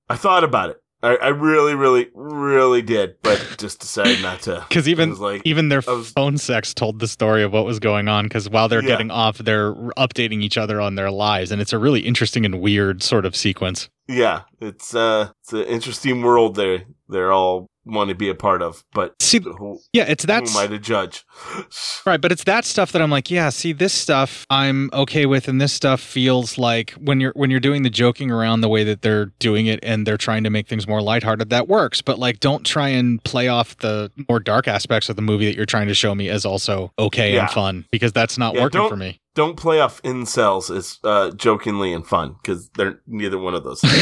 I thought about it. I, I really, really, really did, but just decided not to. Because even like even their phone sex told the story of what was going on. Because while they're Yeah. getting off, they're updating each other on their lives, and it's a really interesting and weird sort of sequence. Yeah, it's uh, it's an interesting world. They they're all want to be a part of, but see, who, yeah, it's that. who that's am I to judge? Right, but it's that stuff that I'm like, yeah, see this stuff I'm okay with and this stuff feels like when you're when you're doing the joking around the way that they're doing it and they're trying to make things more lighthearted, that works. But like don't try and play off the more dark aspects of the movie that you're trying to show me as also okay Yeah. and fun because that's not Yeah, working for me. Don't play off incels as uh, jokingly and fun because they're neither one of those.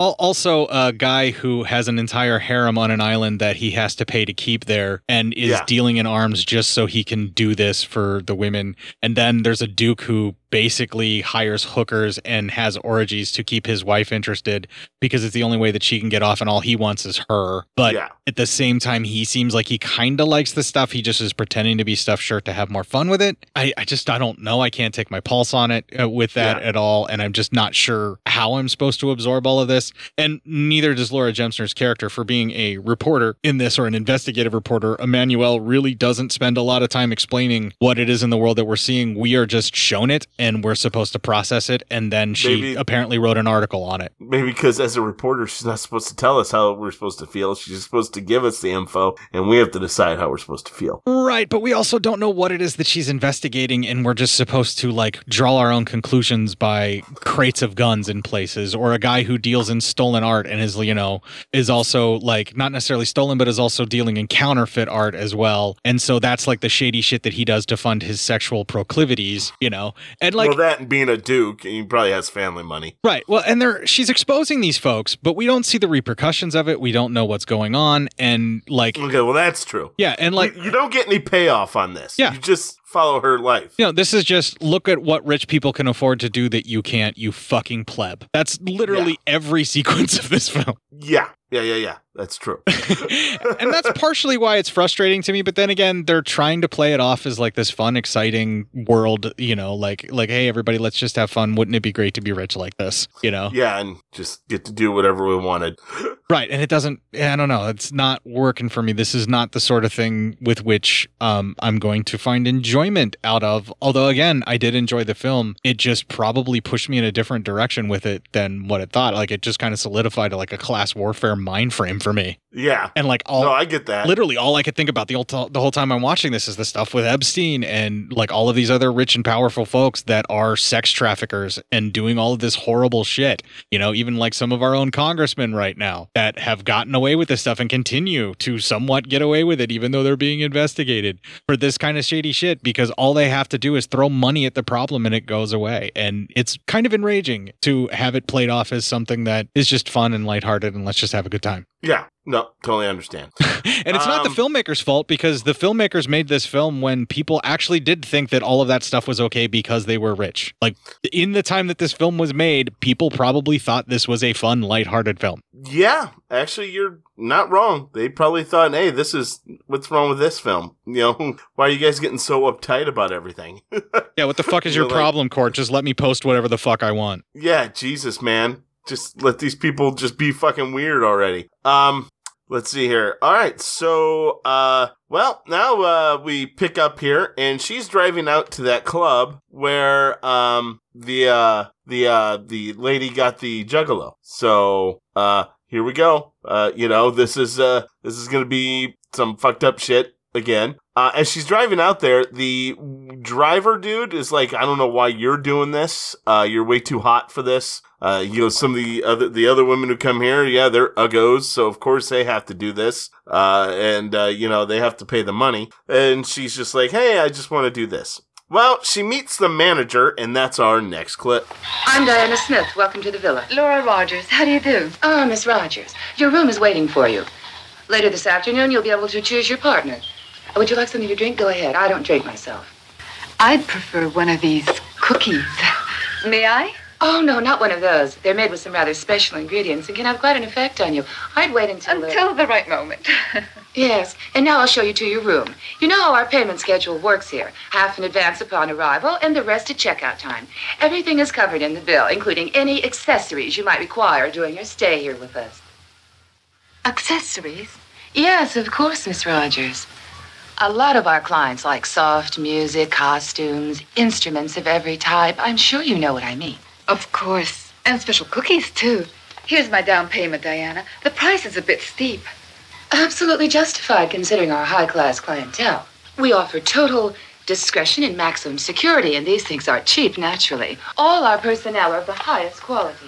Also, a guy who has an entire harem on an island that he has to pay to keep there and is Yeah. dealing in arms just so he can do this for the women. And then there's a duke who basically hires hookers and has orgies to keep his wife interested because it's the only way that she can get off and all he wants is her. But Yeah. at the same time, he seems like he kind of likes the stuff. He just is pretending to be stuffed shirt to have more fun with it. I, I just, I don't know. I can't take my pulse on it uh, with that Yeah. at all. And I'm just not sure how I'm supposed to absorb all of this. And neither does Laura Gemser's character for being a reporter in this or an investigative reporter. Emanuelle really doesn't spend a lot of time explaining what it is in the world that we're seeing. We are just shown it and we're supposed to process it. And then she Maybe- apparently wrote an article on it. Maybe because as a reporter, she's not supposed to tell us how we're supposed to feel. She's supposed to give us the info, and we have to decide how we're supposed to feel. Right, but we also don't know what it is that she's investigating, and we're just supposed to like draw our own conclusions by crates of guns in places, or a guy who deals in stolen art and is, you know, is also like not necessarily stolen, but is also dealing in counterfeit art as well. And so that's like the shady shit that he does to fund his sexual proclivities, you know, and like well, that and being a duke, he probably has family money. Right. Well, and they're she's exposing these folks, but we don't see the repercussions of it. We don't know what's going on, and like, Okay, well, that's true. yeah, and like, you, you don't get any payoff on this. Yeah. you just follow her life. You know, this is just look at what rich people can afford to do that you can't, you fucking pleb. That's literally every sequence of this film. Yeah, yeah, yeah, yeah. That's true. and that's partially why it's frustrating to me, but then again, they're trying to play it off as like this fun, exciting world, you know, like like hey everybody, let's just have fun. Wouldn't it be great to be rich like this? You know? yeah, and just get to do whatever we wanted. Right, and it doesn't. I don't know. It's not working for me. This is not the sort of thing with which um, I'm going to find enjoyment out of. Although, again, I did enjoy the film. It just probably pushed me in a different direction with it than what it thought. Like it just kind of solidified like a class warfare mind frame for me. Yeah. And like all, no, I get that. literally all I could think about the whole the whole time I'm watching this is the stuff with Epstein and like all of these other rich and powerful folks that are sex traffickers and doing all of this horrible shit. You know, even like some of our own congressmen right now that have gotten away with this stuff and continue to somewhat get away with it, even though they're being investigated for this kind of shady shit. Because all they have to do is throw money at the problem and it goes away. And it's kind of enraging to have it played off as something that is just fun and lighthearted and let's just have a good time. Yeah. No, totally understand. And it's not the um, filmmaker's fault because the filmmakers made this film when people actually did think that all of that stuff was okay because they were rich. Like in the time that this film was made, people probably thought this was a fun, lighthearted film. Yeah, actually, you're not wrong. They probably thought, "Hey, this is what's wrong with this film? You know, why are you guys getting so uptight about everything?" Yeah, what the fuck is your like- problem, Court? Just let me post whatever the fuck I want. yeah, Jesus, man, just let these people just be fucking weird already. Um, let's see here. All right, so uh, well, now uh, we pick up here, and she's driving out to that club where um the uh the uh the lady got the juggalo. So uh, here we go. Uh, you know, this is uh this is gonna be some fucked up shit again. Uh, as she's driving out there, the driver dude is like, I don't know why you're doing this. Uh, you're way too hot for this. Uh, you know, some of the other, the other women who come here, yeah, they're uggos. So of course they have to do this. Uh, and, uh, you know, they have to pay the money. And she's just like, Hey, I just want to do this. Well, she meets the manager and that's our next clip. I'm Diana Smith. Welcome to the villa. Laura Rogers, how do you do? Ah, Miss Rogers. Your room is waiting for you. Later this afternoon, you'll be able to choose your partner. Would you like something to drink? Go ahead. I don't drink myself. I'd prefer one of these cookies. May I? Oh, no, not one of those. They're made with some rather special ingredients and can have quite an effect on you. I'd wait until. Until the right moment. Yes, and now I'll show you to your room. You know how our payment schedule works here half in advance upon arrival and the rest at checkout time. Everything is covered in the bill, including any accessories you might require during your stay here with us. Accessories? Yes, of course, Miss Rogers. A lot of our clients like soft music, costumes, instruments of every type. I'm sure you know what I mean. Of course. And special cookies, too. Here's my down payment, Diana. The price is a bit steep. Absolutely justified considering our high class clientele. We offer total discretion and maximum security, and these things aren't cheap, naturally. All our personnel are of the highest quality.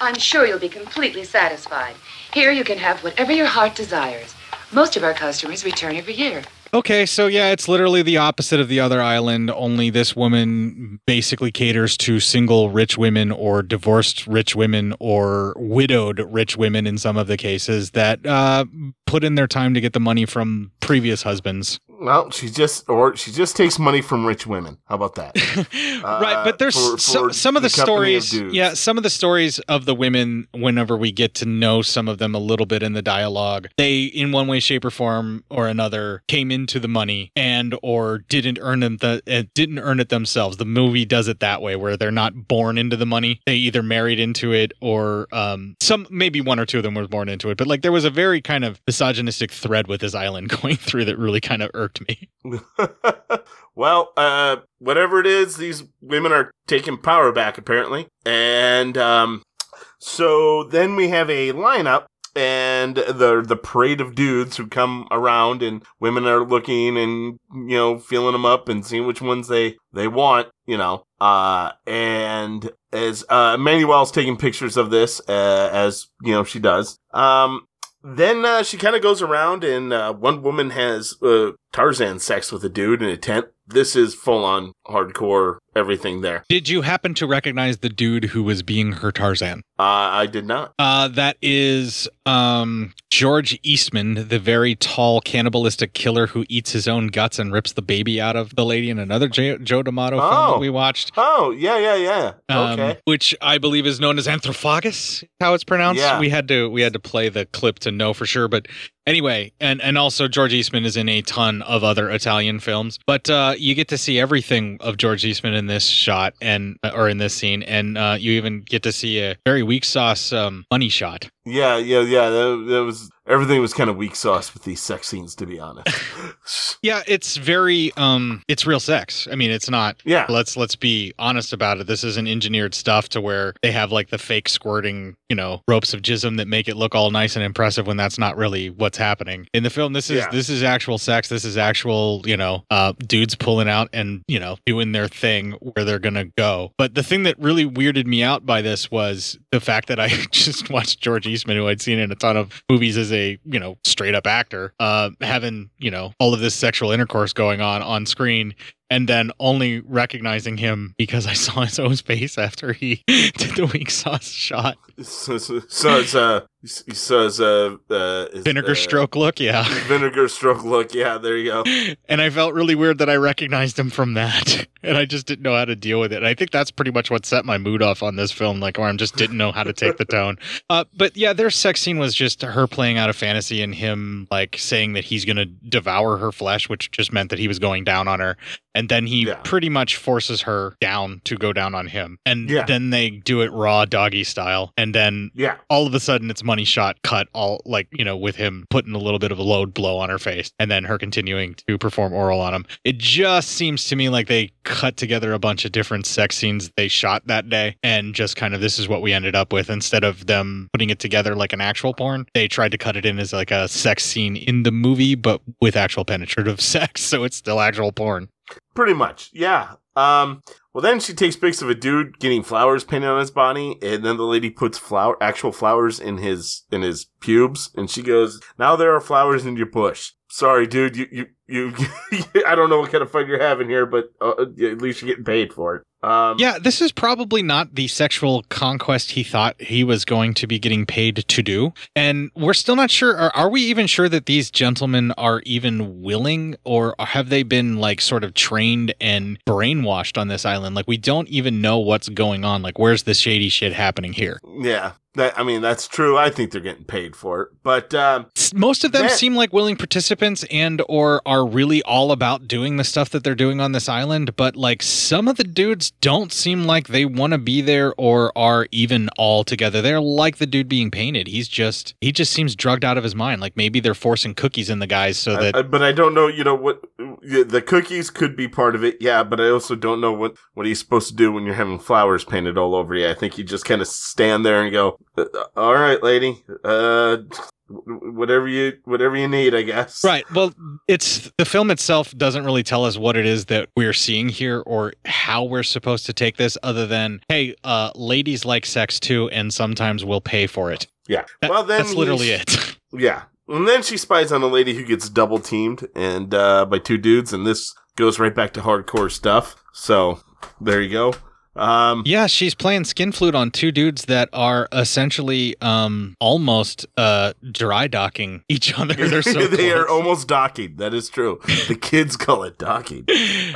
I'm sure you'll be completely satisfied. Here you can have whatever your heart desires. Most of our customers return every year. Okay, so yeah, it's literally the opposite of the other island, only this woman basically caters to single rich women or divorced rich women or widowed rich women in some of the cases that uh, put in their time to get the money from previous husbands. Well, she just, or she just takes money from rich women. How about that? right, but there's Uh, for- so, some of the, of stories. dudes. yeah, some of the stories of the women. Whenever we get to know some of them a little bit in the dialogue, they, in one way, shape, or form or another, came into the money and or didn't earn them. The uh, didn't earn it themselves. The movie does it that way, where they're not born into the money. They either married into it or um, some maybe one or two of them were born into it. But like there was a very kind of misogynistic thread with this island going through that really kind of irked me. well, uh, whatever it is, these women are taking power back apparently, and um, so then we have a lineup. And the the parade of dudes who come around and women are looking and you know feeling them up and seeing which ones they they want you know uh and as uh Manuel's taking pictures of this uh, as you know she does um then uh, she kind of goes around and uh, one woman has uh, Tarzan sex with a dude in a tent. This is full on hardcore everything there. Did you happen to recognize the dude who was being her Tarzan? Uh, I did not. Uh, that is um, George Eastman, the very tall cannibalistic killer who eats his own guts and rips the baby out of the lady in another Joe D'Amato film Oh. that we watched. Oh yeah, yeah, yeah. Um, okay. Which I believe is known as Anthrophagus, how it's pronounced. Yeah. We had to we had to play the clip to know for sure, but Anyway, and and also George Eastman is in a ton of other Italian films, but uh, you get to see everything of George Eastman in this shot and or in this scene, and uh, you even get to see a very weak sauce um, money shot. Yeah, yeah, yeah. That, that was everything was kind of weak sauce with these sex scenes, to be honest. Yeah, it's very um it's real sex. I mean, it's not Yeah. Let's let's be honest about it. This isn't engineered stuff to where they have like the fake squirting, you know, ropes of jism that make it look all nice and impressive when that's not really what's happening. In the film, this is Yeah. this is actual sex. This is actual, you know, uh dudes pulling out and, you know, doing their thing where they're going to go. But the thing that really weirded me out by this was the fact that I just watched George Eastman who I'd seen in a ton of movies as a, you know, straight up actor, uh having, you know, all of this sexual intercourse going on on screen and then only recognizing him because I saw his own face after he did the weak sauce shot. So, so, so it's uh, so says, uh, uh, Vinegar uh, stroke look, yeah. vinegar stroke look. Yeah, there you go. And I felt really weird that I recognized him from that. And I just didn't know how to deal with it. And I think that's pretty much what set my mood off on this film, like, or I just didn't know how to take the tone. Uh, but yeah, their sex scene was just her playing out a fantasy and him, like, saying that he's going to devour her flesh, which just meant that he was going down on her. And then he pretty much forces her down to go down on him. And Yeah. then they do it raw doggy style. And then Yeah. all of a sudden it's money shot cut all like you know with him putting a little bit of a load blow on her face and then her continuing to perform oral on him. It just seems to me like they cut together a bunch of different sex scenes they shot that day and just kind of this is what we ended up with. Instead of them putting it together like an actual porn they tried to cut it in as like a sex scene in the movie but with actual penetrative sex so it's still actual porn. Pretty much, yeah. Um, well, then she takes pics of a dude getting flowers painted on his body, and then the lady puts flower, actual flowers in his in his pubes, and she goes, "Now there are flowers in your bush." Sorry, dude. You you you. I don't know what kind of fun you're having here, but uh, at least you're getting paid for it. Um, yeah, this is probably not the sexual conquest he thought he was going to be getting paid to do. And we're still not sure. Are, are we even sure that these gentlemen are even willing, or have they been like sort of trained and brainwashed on this island? Like, we don't even know what's going on. Like, where's the shady shit happening here? yeah. That, I mean, that's true. I think they're getting paid for it, but um, most of them that- seem like willing participants and or are really all about doing the stuff that they're doing on this island but like some of the dudes don't seem like they want to be there or are even all together they're like the dude being painted he's just he just seems drugged out of his mind like maybe they're forcing cookies in the guys so that I- but I don't know. You know what? The cookies could be part of it, yeah. But I also don't know what what he's supposed to do when you're having flowers painted all over you. I think you just kind of stand there and go, "Uh, "All right, lady, uh, whatever you whatever you need, I guess." Right. Well, it's the film itself doesn't really tell us what it is that we're seeing here or how we're supposed to take this other than, hey, uh, ladies like sex too, and sometimes we'll pay for it. Yeah. That- well, then that's literally it. Yeah. And then she spies on a lady who gets double teamed and uh, by two dudes, and this goes right back to hardcore stuff. So there you go. Um, Yeah, she's playing skin flute on two dudes that are essentially um almost uh dry docking each other. They're so they are almost docking. That is true. The kids call it docking.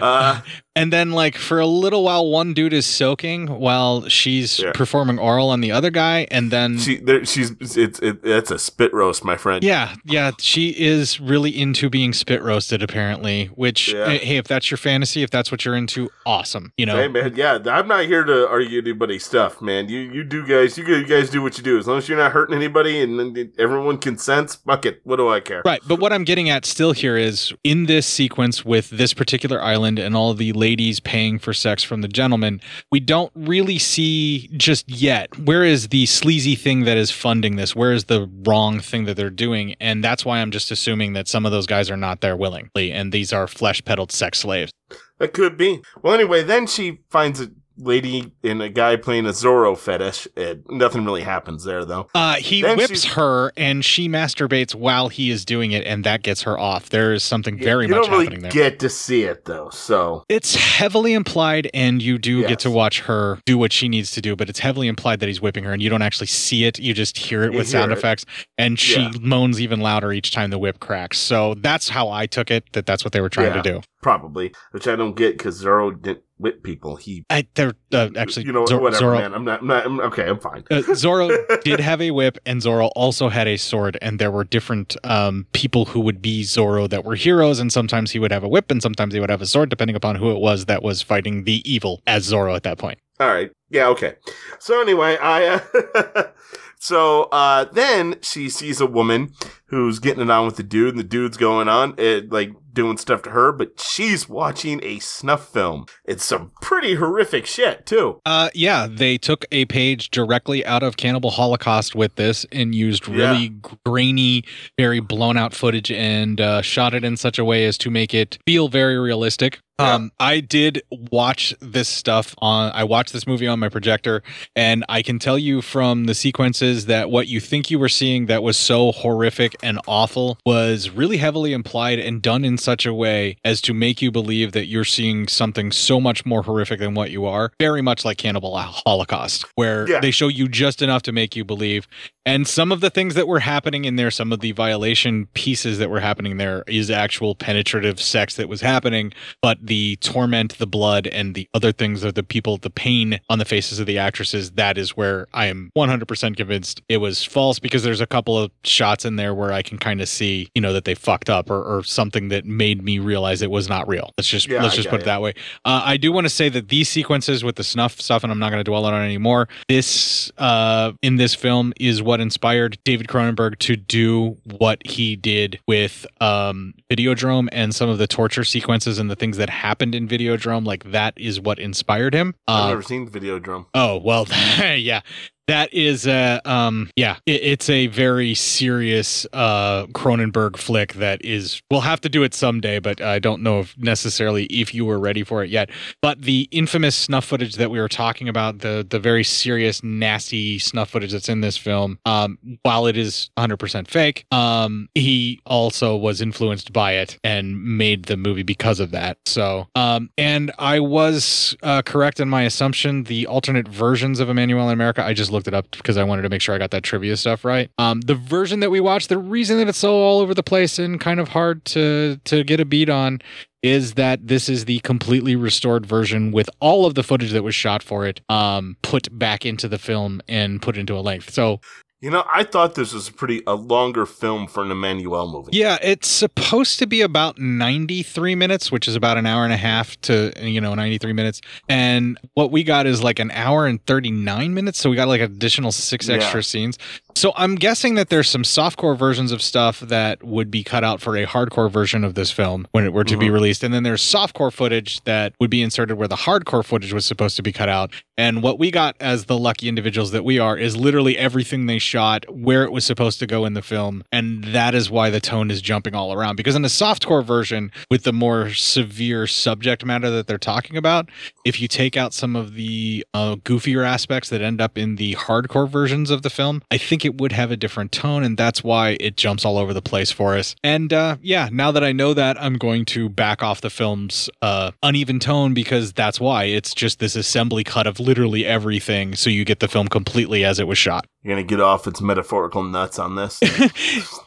Uh, and then like for a little while one dude is soaking while she's performing oral on the other guy and then she, there, she's it's it, it's a spit roast, my friend. Yeah, yeah, she is really into being spit roasted apparently, which Yeah. hey, hey, if that's your fantasy, if that's what you're into, awesome. You know. Hey man, yeah, I'm not here to argue anybody's stuff, man. You you do guys, you guys do what you do. As long as you're not hurting anybody and everyone consents, fuck it. What do I care? Right, but what I'm getting at still here is in this sequence with this particular island and all the ladies paying for sex from the gentlemen, we don't really see just yet where is the sleazy thing that is funding this? Where is the wrong thing that they're doing? And that's why I'm just assuming that some of those guys are not there willingly and these are flesh peddled sex slaves. That could be. Well, anyway, then she finds a lady and a guy playing a Zorro fetish. And nothing really happens there, though. Uh, he Then whips she- her and she masturbates while he is doing it, and that gets her off. There is something very you much don't really happening there. get to see it though, so It's heavily implied, and you do get to watch her do what she needs to do, but it's heavily implied that he's whipping her, and you don't actually see it. You just hear it You with sound it. effects, and she Yeah. moans even louder each time the whip cracks. So that's how I took it, that that's what they were trying Yeah. to do. probably, which I don't get because Zorro didn't whip people. He, I, they're uh, actually you know, Zor- whatever, Zorro, man. I'm not, I'm not, I'm, okay, I'm fine. uh, Zorro did have a whip, and Zorro also had a sword, and there were different um, people who would be Zorro that were heroes, and sometimes he would have a whip, and sometimes he would have a sword, depending upon who it was that was fighting the evil as Zorro at that point. All right. Yeah, okay. So anyway, I uh so uh then she sees a woman who's getting it on with the dude and the dude's going on it like doing stuff to her, but she's watching a snuff film. It's some pretty horrific shit too. Uh, yeah, they took a page directly out of Cannibal Holocaust with this and used really grainy, very blown out footage and uh, shot it in such a way as to make it feel very realistic. Um, I did watch this stuff on. I watched this movie on my projector, and I can tell you from the sequences that what you think you were seeing that was so horrific and awful was really heavily implied and done in such a way as to make you believe that you're seeing something so much more horrific than what you are. Very much like Cannibal Holocaust, where Yeah. they show you just enough to make you believe. And some of the things that were happening in there, some of the violation pieces that were happening there is actual penetrative sex that was happening, but the torment, the blood, and the other things of the people, the pain on the faces of the actresses, that is where I am 100% convinced it was false because there's a couple of shots in there where I can kind of see, you know, that they fucked up or, or something that made me realize it was not real. Let's just Yeah, let's just got put it that way. Uh, I do want to say that these sequences with the snuff stuff, and I'm not going to dwell on it anymore. This uh, in this film is what inspired David Cronenberg to do what he did with um, Videodrome and some of the torture sequences and the things that happened in Videodrome. Like that is what inspired him. I've Uh, never seen the Videodrome. Oh well, yeah. That is a um yeah, it, it's a very serious uh Cronenberg flick that is we'll have to do it someday, but I don't know if necessarily if you were ready for it yet. But the infamous snuff footage that we were talking about, the the very serious, nasty snuff footage that's in this film, um, while it is 100% fake, um, he also was influenced by it and made the movie because of that. So, um, and I was uh, correct in my assumption. The alternate versions of Emanuelle in America, I just looked it up because I wanted to make sure I got that trivia stuff right. Um, the version that we watched, the reason that it's so all over the place and kind of hard to to get a beat on is that this is the completely restored version with all of the footage that was shot for it um put back into the film and put into a length. So You know, I thought this was a pretty a longer film for an Emanuelle movie. Yeah, it's supposed to be about 93 minutes, which is about an hour and a half to, you know, 93 minutes. And what we got is like an hour and 39 minutes. So we got like additional six Yeah. extra scenes. So I'm guessing that there's some softcore versions of stuff that would be cut out for a hardcore version of this film when it were to be Mhm. released. And then there's softcore footage that would be inserted where the hardcore footage was supposed to be cut out. And what we got as the lucky individuals that we are is literally everything they shot where it was supposed to go in the film. And that is why the tone is jumping all around. Because in the softcore version, with the more severe subject matter that they're talking about, if you take out some of the uh, goofier aspects that end up in the hardcore versions of the film, I think it would have a different tone. And that's why it jumps all over the place for us. And uh, yeah, now that I know that, I'm going to back off the film's uh, uneven tone because that's why it's just this assembly cut of literally everything. So you get the film completely as it was shot. You're gonna get off its metaphorical nuts on this.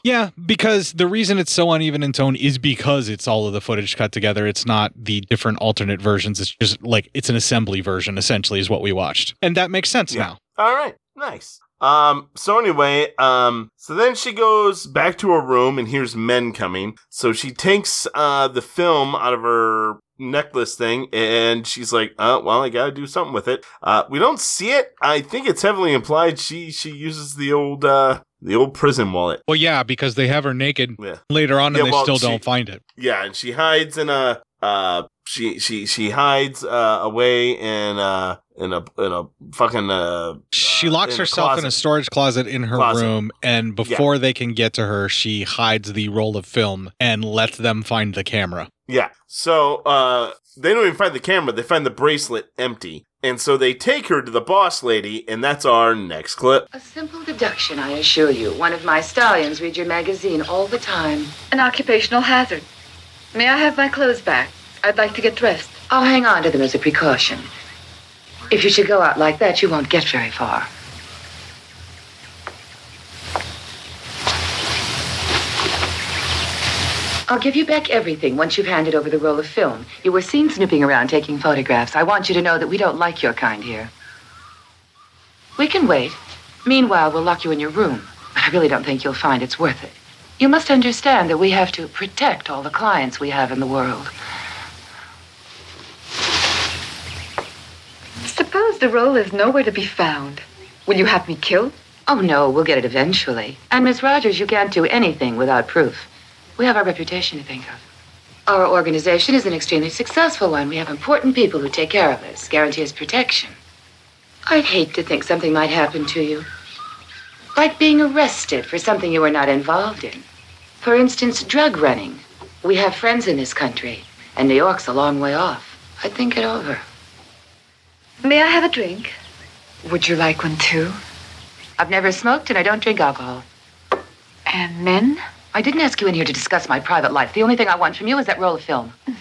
Yeah, because the reason it's so uneven in tone is because it's all of the footage cut together. It's not the different alternate versions. It's just like it's an assembly version, essentially, is what we watched. And that makes sense now. All right, nice. Um, so anyway, um, so then she goes back to her room and hears men coming. So she takes uh the film out of her necklace thing and she's like, uh, well, I gotta do something with it. Uh, we don't see it. I think it's heavily implied she she uses the old uh the old prison wallet. Well, yeah, because they have her naked Yeah. later on and Yeah, they well, still she- don't find it. Yeah, and she hides in a uh she she she hides uh away in uh in a in a fucking uh She locks in a herself in a storage closet in her Closet. room, and before they can get to her, she hides the roll of film and lets them find the camera. Yeah. So uh they don't even find the camera, they find the bracelet empty. And so they take her to the boss lady, and that's our next clip. A simple deduction, I assure you. One of my stallions read your magazine all the time. An occupational hazard. May I have my clothes back? I'd like to get dressed. I'll hang on to them as a precaution. If you should go out like that, you won't get very far. I'll give you back everything once you've handed over the roll of film. You were seen snooping around taking photographs. I want you to know that we don't like your kind here. We can wait. Meanwhile, we'll lock you in your room. I really don't think you'll find it's worth it. You must understand that we have to protect all the clients we have in the world. The roll is nowhere to be found. Will you have me killed? Oh, no, we'll get it eventually. And, Miss Rogers, you can't do anything without proof. We have our reputation to think of. Our organization is an extremely successful one. We have important people who take care of us, guarantee us protection. I'd hate to think something might happen to you. Like being arrested for something you were not involved in. For instance, drug running. We have friends in this country, and New York's a long way off. I'd think it over. May I have a drink? Would you like one too? I've never smoked and I don't drink alcohol. And men? I didn't ask you in here to discuss my private life. The only thing I want from you is that roll of film.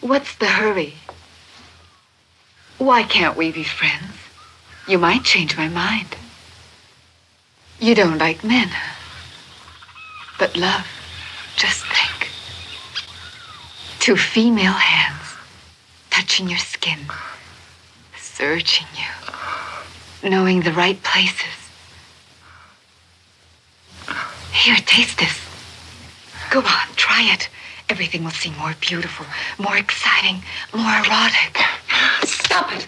What's the hurry? Why can't we be friends? You might change my mind. You don't like men. But love, just think. Two female hands touching your skin, searching you, knowing the right places. Here, taste this. Go on, try it. Everything will seem more beautiful, more exciting, more erotic. Stop it!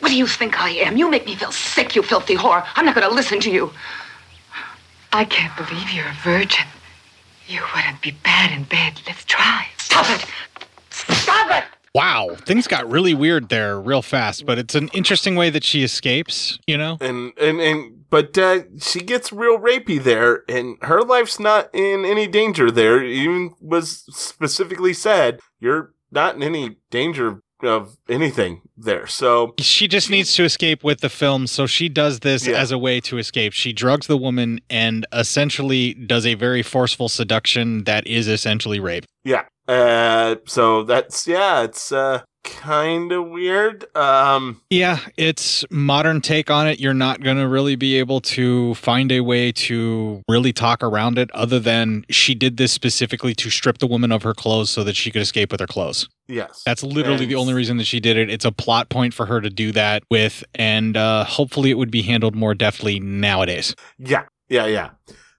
What do you think I am? You make me feel sick, you filthy whore. I'm not going to listen to you. I can't believe you're a virgin. You wouldn't be bad in bed. Let's try. Stop it! Stop it! Wow, things got really weird there real fast, but it's an interesting way that she escapes, you know? And and and but uh, she gets real rapey there, and her life's not in any danger there. Even was specifically said, you're not in any danger of anything there. So She just needs to escape with the film, so she does this Yeah. as a way to escape. She drugs the woman and essentially does a very forceful seduction that is essentially rape. yeah, uh, so that's yeah, it's uh kind of weird. Um, Yeah, it's modern take on it. You're not going to really be able to find a way to really talk around it other than she did this specifically to strip the woman of her clothes so that she could escape with her clothes. yes, That's literally And- the only reason that she did it. It's a plot point for her to do that with, and uh, hopefully it would be handled more deftly nowadays. Yeah, yeah, yeah.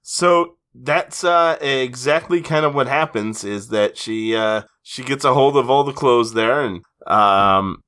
So that's uh exactly kind of what happens is that she uh she gets a hold of all the clothes there and um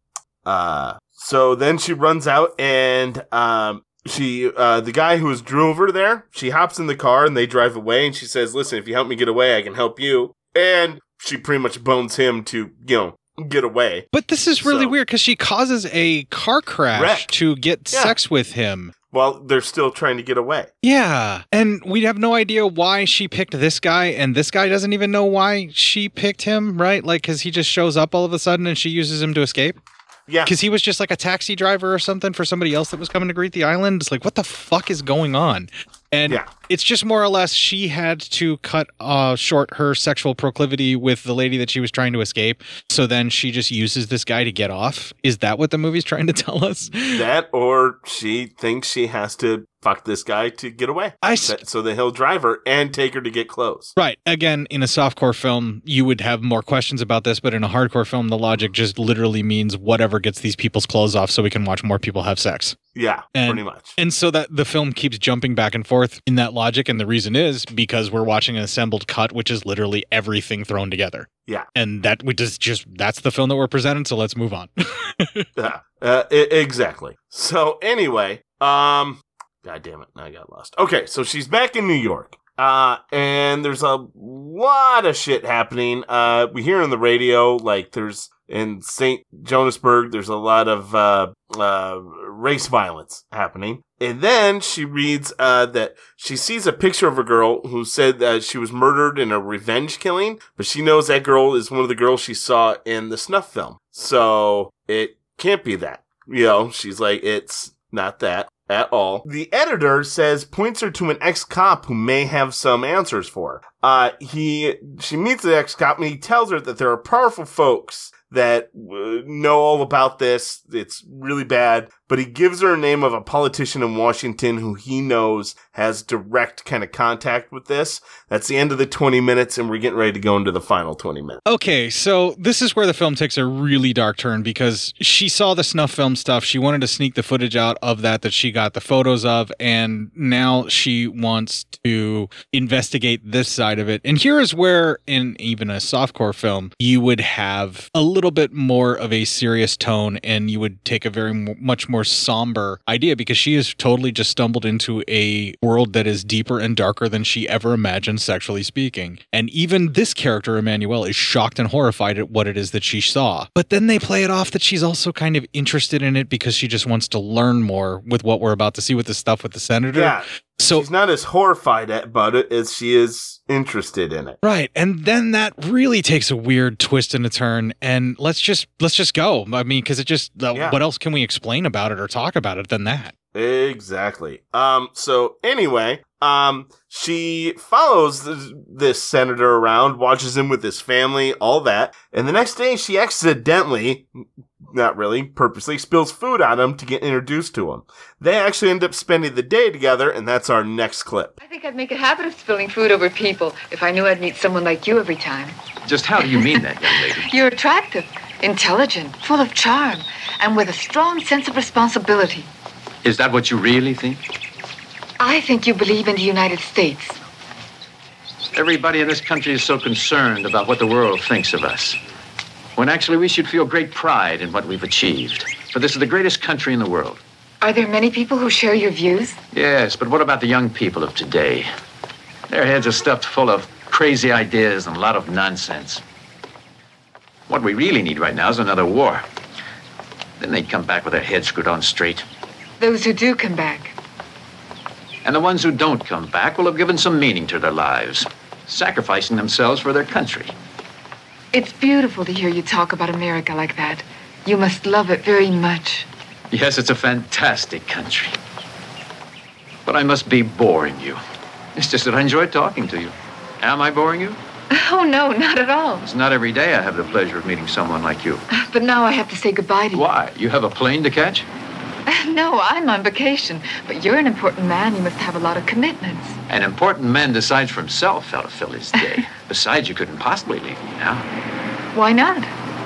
uh so then she runs out and um she uh the guy who was drove her there, she hops in the car and they drive away and she says, "Listen, if you help me get away, I can help you." And she pretty much bones him to, you know, get away. But this is really So- weird because she causes a car crash Wreck. to get Yeah. sex with him. While they're still trying to get away. Yeah. And we have no idea why she picked this guy, and this guy doesn't even know why she picked him, right? Like, because he just shows up all of a sudden and she uses him to escape? Yeah. Because he was just like a taxi driver or something for somebody else that was coming to greet the island. It's like, what the fuck is going on? And Yeah. it's just more or less she had to cut uh, short her sexual proclivity with the lady that she was trying to escape. So then she just uses this guy to get off. Is that what the movie's trying to tell us? That or she thinks she has to fuck this guy to get away. I so that he'll drive her and take her to get clothes. Right. Again, in a softcore film, you would have more questions about this, but in a hardcore film, the logic just literally means whatever gets these people's clothes off so we can watch more people have sex. Yeah, And- pretty much. And so that the film keeps jumping back and forth in that logic. And the reason is because we're watching an assembled cut, which is literally everything thrown together. Yeah. And that we just, just that's the film that we're presented. So let's move on. Yeah, uh, e- exactly. So anyway, um, god damn it, I got lost. Okay, so she's back in New York. Uh, and there's a lot of shit happening. Uh, we hear on the radio, like there's in St. Jonasburg, there's a lot of, uh, uh, race violence happening. And then she reads, uh, that she sees a picture of a girl who said that she was murdered in a revenge killing, but she knows that girl is one of the girls she saw in the snuff film. So it can't be that. You know, she's like, it's not that. At all. The editor says points her to an ex-cop who may have some answers for her. Uh, he, she meets the ex-cop and he tells her that there are powerful folks that uh, know all about this. It's really bad, but he gives her a name of a politician in Washington who he knows has direct kind of contact with this. That's the end of the 20 minutes and we're getting ready to go into the final 20 minutes. Okay, so this is where the film takes a really dark turn because she saw the snuff film stuff. She wanted to sneak the footage out of that that she got the photos of, and now she wants to investigate this side of it. And here is where, in even a softcore film, you would have a little bit more of a serious tone and you would take a very much more somber idea because she has totally just stumbled into a world that is deeper and darker than she ever imagined, sexually speaking. And even this character, Emanuelle, is shocked and horrified at what it is that she saw. But then they play it off that she's also kind of interested in it because she just wants to learn more with what we're about to see with the stuff with the senator. Yeah. So she's not as horrified at- about it as she is interested in it. Right. And then that really takes a weird twist and a turn. And let's just let's just go. I mean, because it just Yeah. what else can we explain about it or talk about it than that? Exactly. Um, so anyway, um, she follows this, this senator around, watches him with his family, all that. And the next day she accidentally, not really, purposely spills food on him to get introduced to him. They actually end up spending the day together and that's our next clip. I think I'd make a habit of spilling food over people if I knew I'd meet someone like you every time. Just how do you mean that, young lady? You're attractive, intelligent, full of charm, and with a strong sense of responsibility. Is that what you really think? I think you believe in the United States. Everybody in this country is so concerned about what the world thinks of us. When actually we should feel great pride in what we've achieved. For this is the greatest country in the world. Are there many people who share your views? Yes, but what about the young people of today? Their heads are stuffed full of crazy ideas and a lot of nonsense. What we really need right now is another war. Then they'd come back with their heads screwed on straight. Those who do come back. And the ones who don't come back will have given some meaning to their lives, sacrificing themselves for their country. It's beautiful to hear you talk about America like that. You must love it very much. Yes, it's a fantastic country. But I must be boring you. It's just that I enjoy talking to you. Am I boring you? Oh, no, not at all. It's not every day I have the pleasure of meeting someone like you. But now I have to say goodbye to you. Why? You have a plane to catch? No, I'm on vacation. But you're an important man. You must have a lot of commitments. An important man decides for himself how to fill his day. Besides, you couldn't possibly leave me now. Why not?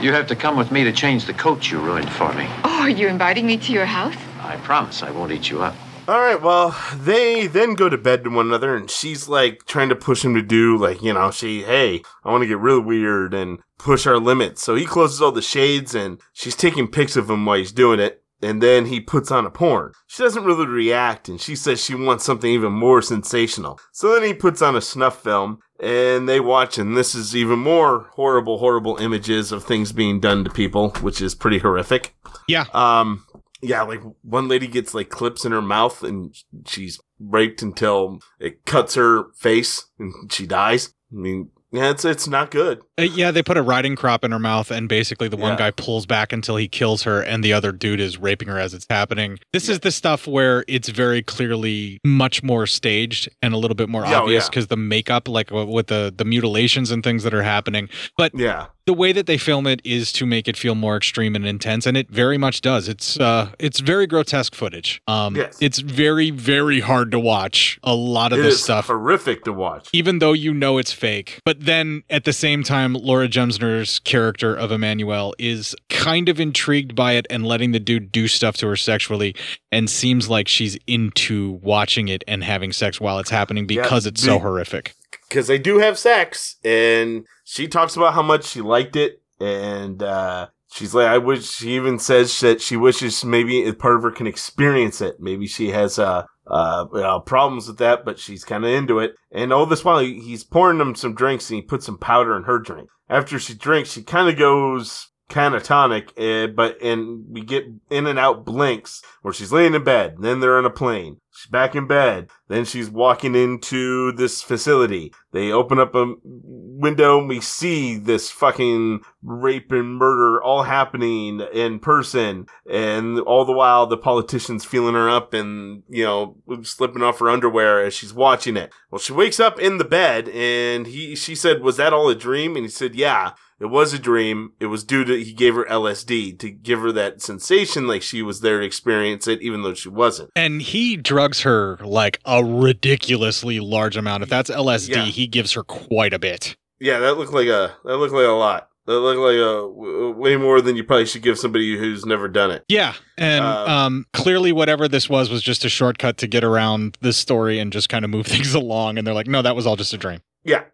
You have to come with me to change the coat you ruined for me. Oh, are you inviting me to your house? I promise I won't eat you up. All right, well, they then go to bed to one another, and she's like trying to push him to do, like, you know, she, hey, I want to get real weird and push our limits. So he closes all the shades, and she's taking pics of him while he's doing it. And then he puts on a porn. She doesn't really react, and she says she wants something even more sensational. So then he puts on a snuff film, and they watch, and this is even more horrible, horrible images of things being done to people, which is pretty horrific. Yeah. Um, yeah, like one lady gets like clips in her mouth and she's raped until it cuts her face and she dies. I mean, yeah, it's it's not good. Uh, yeah, they put a riding crop in her mouth, and basically the one Yeah. guy pulls back until he kills her, and the other dude is raping her as it's happening. This is the stuff where it's very clearly much more staged and a little bit more oh, obvious yeah. because the makeup, like with the the mutilations and things that are happening. But yeah, the way that they film it is to make it feel more extreme and intense, and it very much does. It's uh, it's very grotesque footage. Um, Yes. it's very very hard to watch. A lot of It this is stuff horrific to watch. even though you know it's fake. But then at the same time, Laura Gemser's character of Emanuelle is kind of intrigued by it and letting the dude do stuff to her sexually and seems like she's into watching it and having sex while it's happening Yeah, because it's so horrific. because they do have sex, and she talks about how much she liked it, and uh, she's like, I wish. She even says that she wishes maybe a part of her can experience it. Maybe she has uh, uh, know, problems with that, but she's kind of into it. And all this while, he's pouring them some drinks, and he puts some powder in her drink. After she drinks, she kind of goes catatonic, uh, but and we get in and out blinks where she's laying in bed, then they're on a plane. She's back in bed. Then she's walking into this facility. They open up a window and we see this fucking rape and murder all happening in person. And all the while the politician's feeling her up and, you know, slipping off her underwear as she's watching it. Well, she wakes up in the bed and he, she said, was that all a dream? And he said, yeah. It was a dream. It was due to he gave her LSD to give her that sensation like she was there to experience it, even though she wasn't. And he drugs her like a ridiculously large amount. If that's LSD, he gives her quite a bit. Yeah, that looked like a that looked like a lot. That looked like a w- way more than you probably should give somebody who's never done it. Yeah. And Um, um, clearly, whatever this was, was just a shortcut to get around this story and just kind of move things along. And they're like, no, that was all just a dream. Yeah.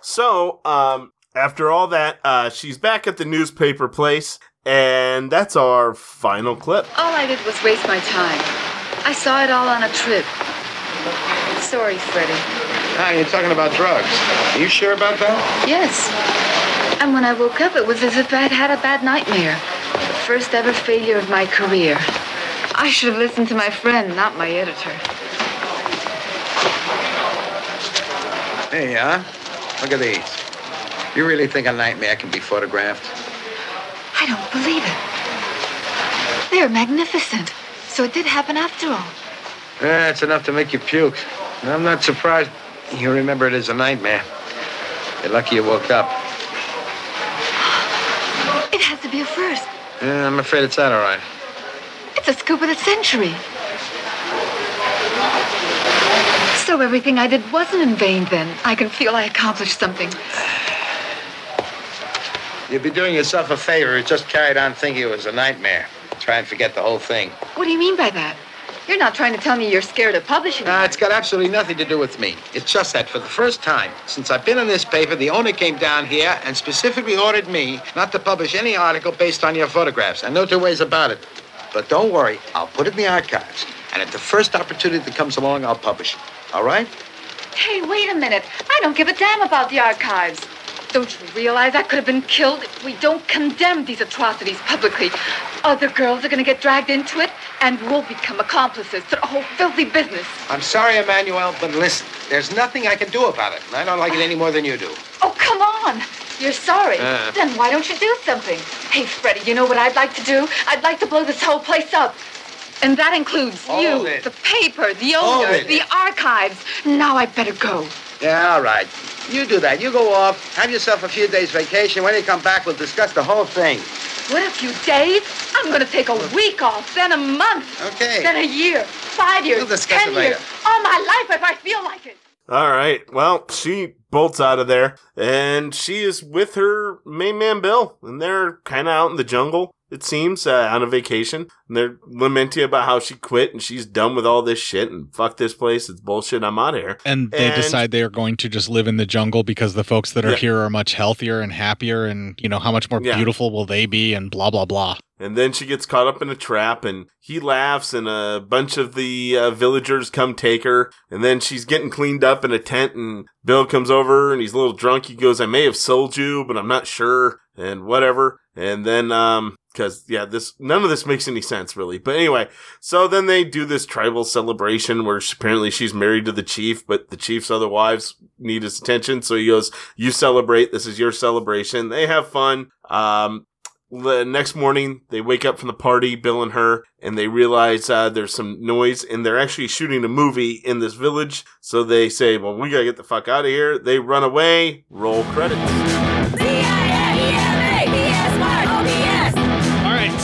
So, um, after all that, uh, she's back at the newspaper place, and that's our final clip. All I did was waste my time. I saw it all on a trip. Sorry, Freddie. Ah, you're talking about drugs. Are you sure about that? Yes. And when I woke up, it was as if I had had a bad nightmare. The first ever failure of my career. I should have listened to my friend, not my editor. Hey, huh? Look at these. You really think a nightmare can be photographed? I don't believe it. They're magnificent. So it did happen after all. Yeah, it's enough to make you puke. And I'm not surprised you remember it as a nightmare. You're lucky you woke up. It has to be a first. Yeah, I'm afraid it's that all right. It's a scoop of the century. So everything I did wasn't in vain then. I can feel I accomplished something. You'd be doing yourself a favor if you just carried on thinking it was a nightmare. Try and forget the whole thing. What do you mean by that? You're not trying to tell me you're scared of publishing. Uh, it's got absolutely nothing to do with me. It's just that for the first time since I've been in this paper, the owner came down here and specifically ordered me not to publish any article based on your photographs. And no two ways about it. But don't worry, I'll put it in the archives. And at the first opportunity that comes along, I'll publish it. All right? Hey, wait a minute. I don't give a damn about the archives. Don't you realize I could have been killed if we don't condemn these atrocities publicly? Other girls are going to get dragged into it, and we'll become accomplices to the whole filthy business. I'm sorry, Emanuelle, but listen, there's nothing I can do about it. and I don't like it any more than you do. Oh, come on. You're sorry. Uh. Then why don't you do something? Hey, Freddie, you know what I'd like to do? I'd like to blow this whole place up. And that includes Hold you, the paper, the owner, the archives. Now I better go. Yeah, all right. You do that. You go off, have yourself a few days vacation. When you come back, we'll discuss the whole thing. What a few days? I'm going to take a week off, then a month. Okay. Then a year, five years, We'll discuss ten it later. years. All my life if I feel like it. All right. Well, she bolts out of there, and she is with her main man Bill, and they're kind of out in the jungle. It seems uh, on a vacation, and they're lamenting about how she quit and she's done with all this shit and fuck this place. It's bullshit. I'm out of here. And they decide they are going to just live in the jungle because the folks that are Yeah. here are much healthier and happier, and you know how much more Yeah. beautiful will they be, and blah blah blah. And then she gets caught up in a trap, and he laughs, and a bunch of the uh, villagers come take her. And then she's getting cleaned up in a tent, and Bill comes over, and he's a little drunk. He goes, "I may have sold you, but I'm not sure," and whatever. And then, um, because yeah, this none of this makes any sense really. But anyway, so then they do this tribal celebration where she, apparently she's married to the chief, but the chief's other wives need his attention. So he goes, "You celebrate. This is your celebration." They have fun. Um, the next morning they wake up from the party bill and her and they realize uh, there's some noise and they're actually shooting a movie in this village so they say well we gotta get the fuck out of here they run away roll credits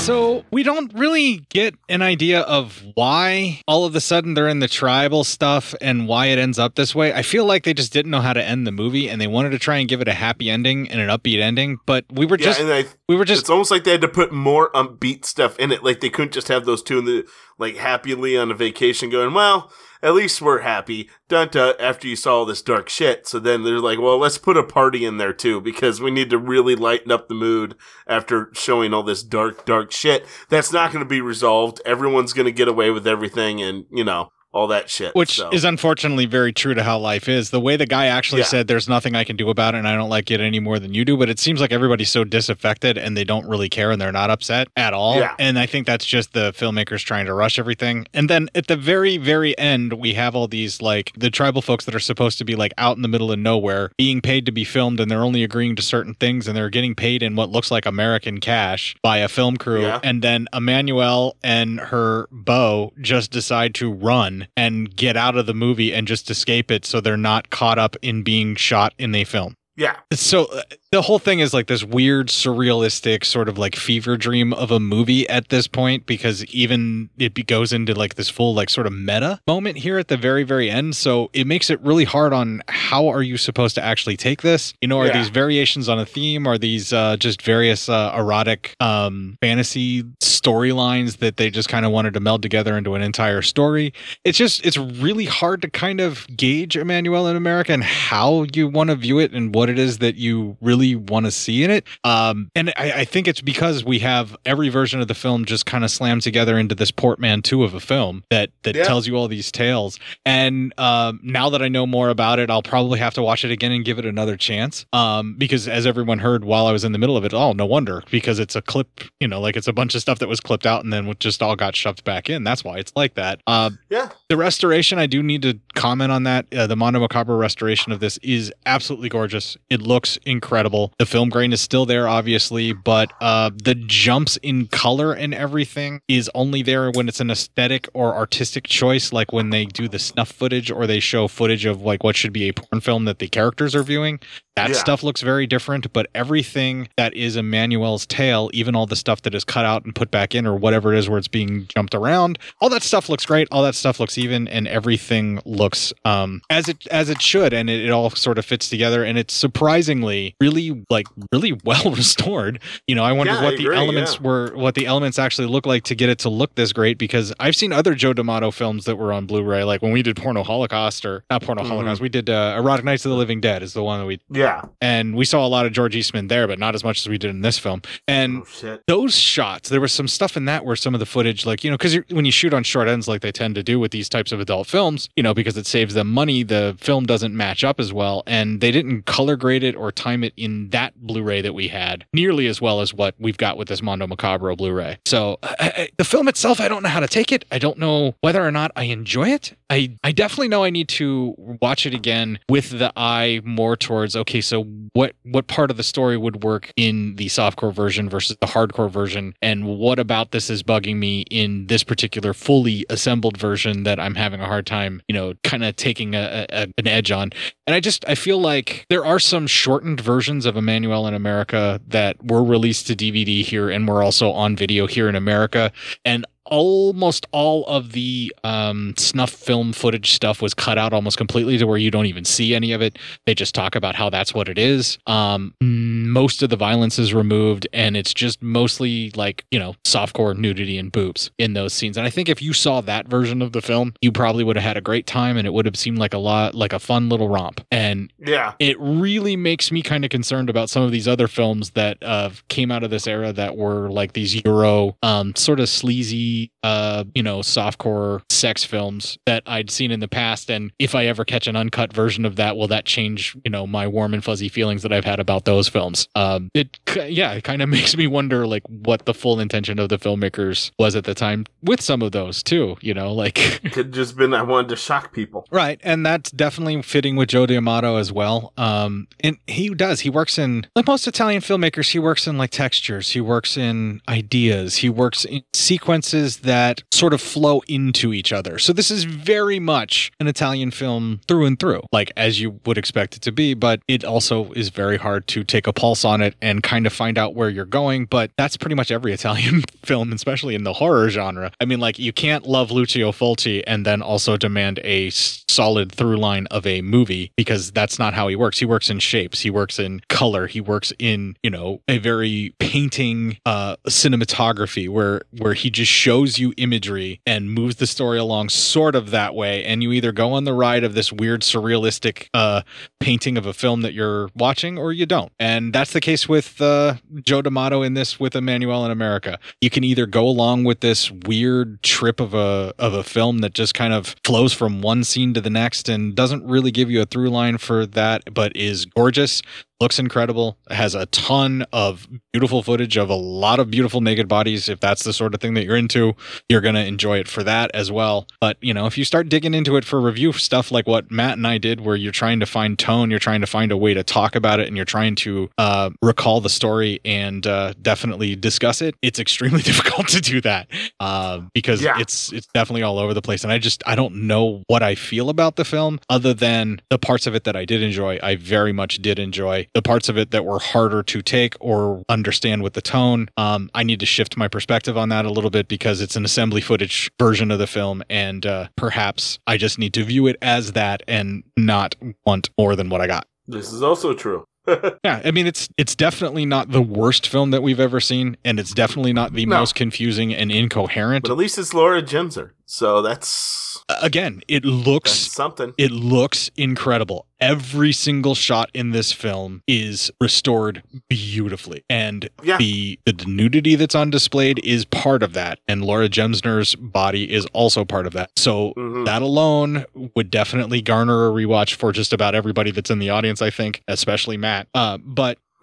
Right, so we don't really get an idea of why all of a sudden they're in the tribal stuff and why it ends up this way. I feel like they just didn't know how to end the movie and they wanted to try and give it a happy ending and an upbeat ending, but we were just yeah, and I, we were just it's almost like they had to put more upbeat stuff in it. Like they couldn't just have those two in the like happily on a vacation going well at least we're happy dun, dun, after you saw all this dark shit. So then they're like well let's put a party in there too because we need to really lighten up the mood after showing all this dark dark shit that's not going to be resolved. Everyone's going to get away with everything and you know all that shit. Which so. is unfortunately very true to how life is. The way the guy actually Yeah. said, "There's nothing I can do about it, and I don't like it any more than you do." But it seems like everybody's so disaffected, and they don't really care, and they're not upset at all. Yeah. And I think that's just the filmmakers trying to rush everything. And then at the very, very end, we have all these like the tribal folks that are supposed to be like out in the middle of nowhere, being paid to be filmed, and they're only agreeing to certain things, and they're getting paid in what looks like American cash by a film crew. Yeah. And then Emanuelle and her beau just decide to run and get out of the movie and just escape it so they're not caught up in being shot in a film. Yeah. So uh, the whole thing is like this weird, surrealistic sort of like fever dream of a movie at this point because even it be- goes into like this full like sort of meta moment here at the very very end. So it makes it really hard on how are you supposed to actually take this? You know, are Yeah. these variations on a theme? Are these uh, just various uh, erotic um, fantasy storylines that they just kind of wanted to meld together into an entire story? It's just it's really hard to kind of gauge Emanuelle in America and how you want to view it and what it is that you really want to see in it. Um, and I, I think it's because we have every version of the film just kind of slammed together into this portmanteau of a film that that Yeah. tells you all these tales. And um, now that I know more about it, I'll probably have to watch it again and give it another chance. Um, because as everyone heard while I was in the middle of it, oh, no wonder because it's a clip, you know, like it's a bunch of stuff that was clipped out and then just all got shoved back in. That's why it's like that. Um, Yeah. the restoration, I do need to comment on that. Uh, the Mondo Macabro restoration of this is absolutely gorgeous. It looks incredible. The film grain is still there, obviously, but uh, the jumps in color and everything is only there when it's an aesthetic or artistic choice, like when they do the snuff footage or they show footage of like what should be a porn film that the characters are viewing. That Yeah. stuff looks very different, but everything that is Emanuelle's tale, even all the stuff that is cut out and put back in, or whatever it is where it's being jumped around, all that stuff looks great. All that stuff looks even, and everything looks um, as it as it should, and it, it all sort of fits together. And it's surprisingly really like really well restored. You know, I wonder Yeah, I what the agree, elements yeah. were, what the elements actually look like to get it to look this great. Because I've seen other Joe D'Amato films that were on Blu-ray, like when we did Porno Holocaust or not Porno Mhm. Holocaust, we did uh, Erotic Nights of the Living Dead is the one that we Yeah. And we saw a lot of George Eastman there, but not as much as we did in this film. And Oh, those shots, there was some stuff in that where some of the footage, like you know, because when you shoot on short ends, like they tend to do with these types of adult films, you know, because it saves them money, the film doesn't match up as well, and they didn't color grade it or time it in that Blu-ray that we had nearly as well as what we've got with this Mondo Macabro Blu-ray. So I, I, the film itself, I don't know how to take it. I don't know whether or not I enjoy it. I I definitely know I need to watch it again with the eye more towards okay, so what what part of the story would work in the softcore version versus the hardcore version, and what about this is bugging me in this particular fully assembled version that I'm having a hard time, you know, kind of taking a, a an edge on. And I just I feel like there are some shortened versions of Emanuelle in America that were released to DVD here and were also on video here in America, and almost all of the um, snuff film footage stuff was cut out almost completely to where you don't even see any of it. They just talk about how that's what it is. Um, most of the violence is removed, and it's just mostly like you know softcore nudity and boobs in those scenes. And I think if you saw that version of the film, you probably would have had a great time, and it would have seemed like a lot like a fun little romp. And Yeah. it really makes me kind of concerned about some of these other films that uh, came out of this era that were like these Euro, um, sort of sleazy, the uh, you know, softcore sex films that I'd seen in the past. And if I ever catch an uncut version of that, will that change, you know, my warm and fuzzy feelings that I've had about those films? Um, it, yeah, it kind of makes me wonder like what the full intention of the filmmakers was at the time with some of those too, you know, like. Could just been I wanted to shock people. Right, and that's definitely fitting with Joe D'Amato as well. Um, and he does. He works in like most Italian filmmakers. He works in like textures. He works in ideas. He works in sequences that sort of flow into each other. So this is very much an Italian film through and through, like as you would expect it to be. But it also is very hard to take a pulse on it and kind of find out where you're going. But that's pretty much every Italian film, especially in the horror genre. I mean, like you can't love Lucio Fulci and then also demand a solid through line of a movie because that's not how he works. He works in shapes, he works in color, he works in, you know, a very painting uh cinematography where where he just shows you imagery and moves the story along sort of that way and you either go on the ride of this weird surrealistic uh painting of a film that you're watching or you don't. And that's the case with uh Joe D'Amato in this with Emanuelle in America. You can either go along with this weird trip of a of a film that just kind of flows from one scene to the next and doesn't really give you a through line for that, but is gorgeous looks incredible. Has a ton of beautiful footage of a lot of beautiful naked bodies. If that's the sort of thing that you're into you're going to enjoy it for that as well. But you know if you start digging into it for review stuff like what matt and i did where you're trying to find tone you're trying to find a way to talk about it and you're trying to uh, recall the story and uh, definitely discuss it it's extremely difficult to do that uh, because Yeah. it's it's definitely all over the place. And i just i don't know what i feel about the film other than the parts of it that i did enjoy i very much did enjoy the parts of it that were harder to take or understand with the tone um, i need to shift my perspective on that a little bit because it's an assembly footage version of the film and uh, perhaps i just need to view it as that and not want more than what i got This is also true. yeah, I mean it's it's definitely not the worst film that we've ever seen, and it's definitely not the No. most confusing and incoherent. But at least it's Laura Gemser. So that's Again, it looks something. It looks incredible. Every single shot in this film is restored beautifully, and Yeah. the the nudity that's on displayed is part of that, and Laura Gemser's body is also part of that. So Mm-hmm. that alone would definitely garner a rewatch for just about everybody that's in the audience. I think, especially Matt. Uh, but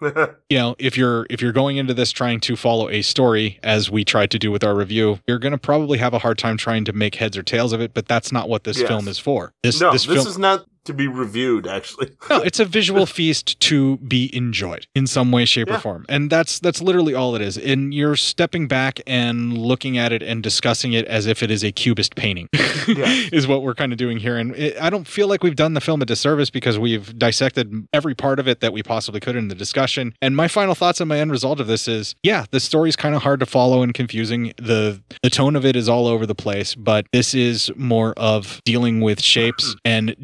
you know if you're if you're going into this trying to follow a story as we tried to do with our review you're going to probably have a hard time trying to make heads or tails of it but that's not what this Yes. film is for this no, this this, film is not to be reviewed. Actually, no it's a visual feast to be enjoyed in some way shape or form. And that's that's literally all it is. And you're stepping back and looking at it and discussing it as if it is a cubist painting is what we're kind of doing here. And it, i don't feel like we've done the film a disservice because we've dissected every part of it that we possibly could in the discussion. And my final thoughts on my end result of this is yeah the story's kind of hard to follow and confusing. The the tone of it is all over the place but this is more of dealing with shapes and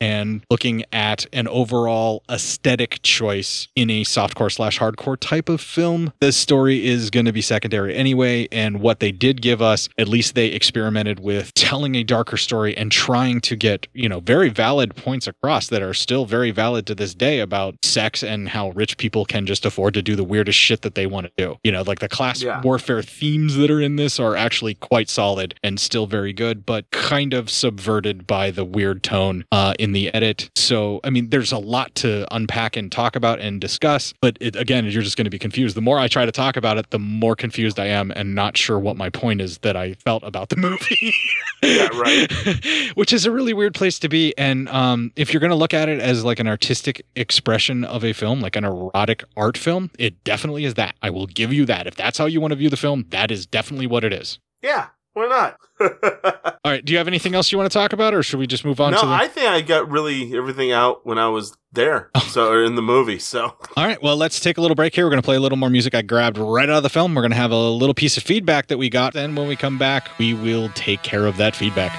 and looking at an overall aesthetic choice in a softcore slash hardcore type of film the story is going to be secondary anyway and what they did give us at least they experimented with telling a darker story and trying to get you know very valid points across that are still very valid to this day about sex and how rich people can just afford to do the weirdest shit that they want to do you know like the class Yeah. warfare themes that are in this are actually quite solid and still very good but kind of subverted by the weird tone uh, in the edit so i mean there's a lot to unpack and talk about and discuss but it, again you're just going to be confused the more i try to talk about it the more confused i am and not sure what my point is that i felt about the movie yeah, right. which is a really weird place to be. And um, if you're going to look at it as like an artistic expression of a film, like an erotic art film, it definitely is that. I will give you that. If that's how you want to view the film, that is definitely what it is. Yeah, why not? All right. Do you have anything else you want to talk about, or should we just move on no, to the? I think I got really everything out when I was there. Oh. So or in the movie. So All right. Well, let's take a little break here. We're going to play a little more music I grabbed right out of the film. We're going to have a little piece of feedback that we got. Then when we come back, we will take care of that feedback.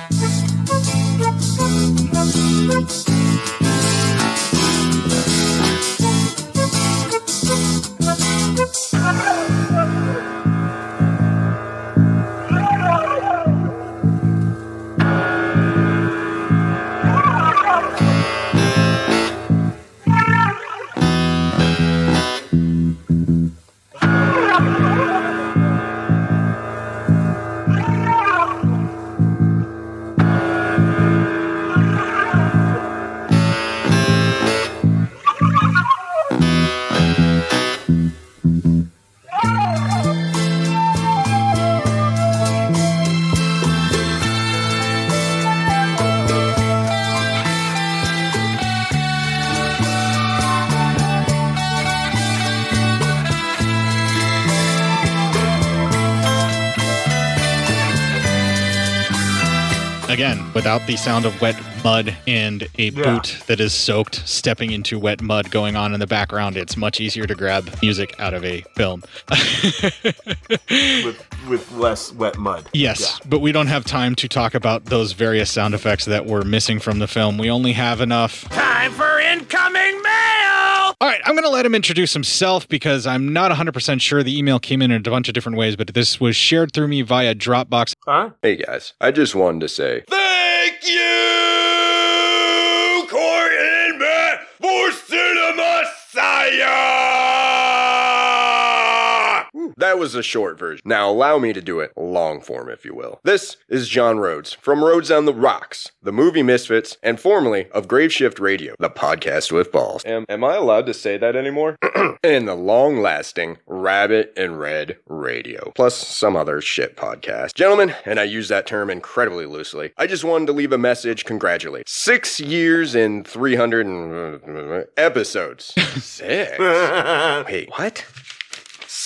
Without the sound of wet mud and a Yeah. boot that is soaked stepping into wet mud going on in the background, it's much easier to grab music out of a film. with with less wet mud. Yes, but we don't have time to talk about those various sound effects that were missing from the film. We only have enough. Time for incoming mail! All right, I'm going to let him introduce himself because I'm not 100% sure the email came in in a bunch of different ways, but this was shared through me via Dropbox. Hey guys, I just wanted to say Thank you, Court and Matt, for Cinema Psyops! That was a short version. Now allow me to do it long form, if you will. This is John Rhodes from Rhodes on the Rocks, the movie Misfits, and formerly of Graveshift Radio, the podcast with balls. Am, am I allowed to say that anymore? and the long-lasting Rabbit and Red Radio, plus some other shit podcast. Gentlemen, and I use that term incredibly loosely, I just wanted to leave a message congratulate. Six years and 300 and, uh, episodes. Six? Wait, what?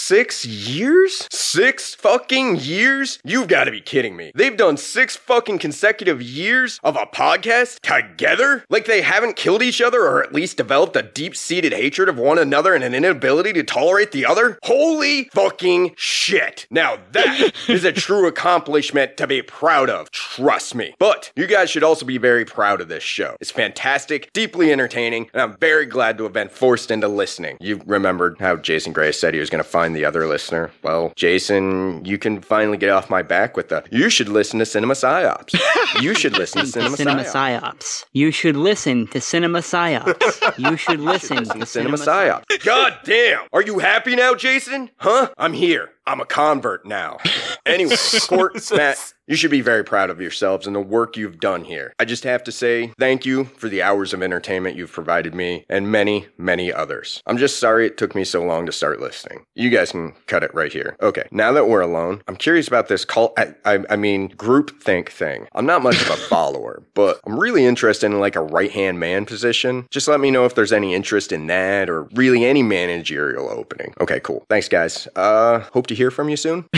Six years? Six fucking years? You've got to be kidding me. They've done six fucking consecutive years of a podcast together? Like they haven't killed each other or at least developed a deep seated hatred of one another and an inability to tolerate the other? Holy fucking shit. Now that is a true accomplishment to be proud of. Trust me. But you guys should also be very proud of this show. It's fantastic, deeply entertaining, and I'm very glad to have been forced into listening. You remembered how Jason Gray said he was going to find the other listener. Well, Jason, you can finally get off my back with the you should listen to Cinema Psyops. You should listen to Cinema, Cinema Psyops. Psyops. You should listen to Cinema Psyops. You should listen to Cinema Psyops. God damn! Are you happy now, Jason? Huh? I'm here. I'm a convert now. Anyway, Court, Matt, you should be very proud of yourselves and the work you've done here. I just have to say thank you for the hours of entertainment you've provided me and many, many others. I'm just sorry it took me so long to start listening. You guys can cut it right here. Okay, now that we're alone, I'm curious about this cult, I, I, I mean, group think thing. I'm not much of a follower, but I'm really interested in like a right hand man position. Just let me know if there's any interest in that or really any managerial opening. Okay, cool. Thanks, guys. Uh, hope to hear from you soon.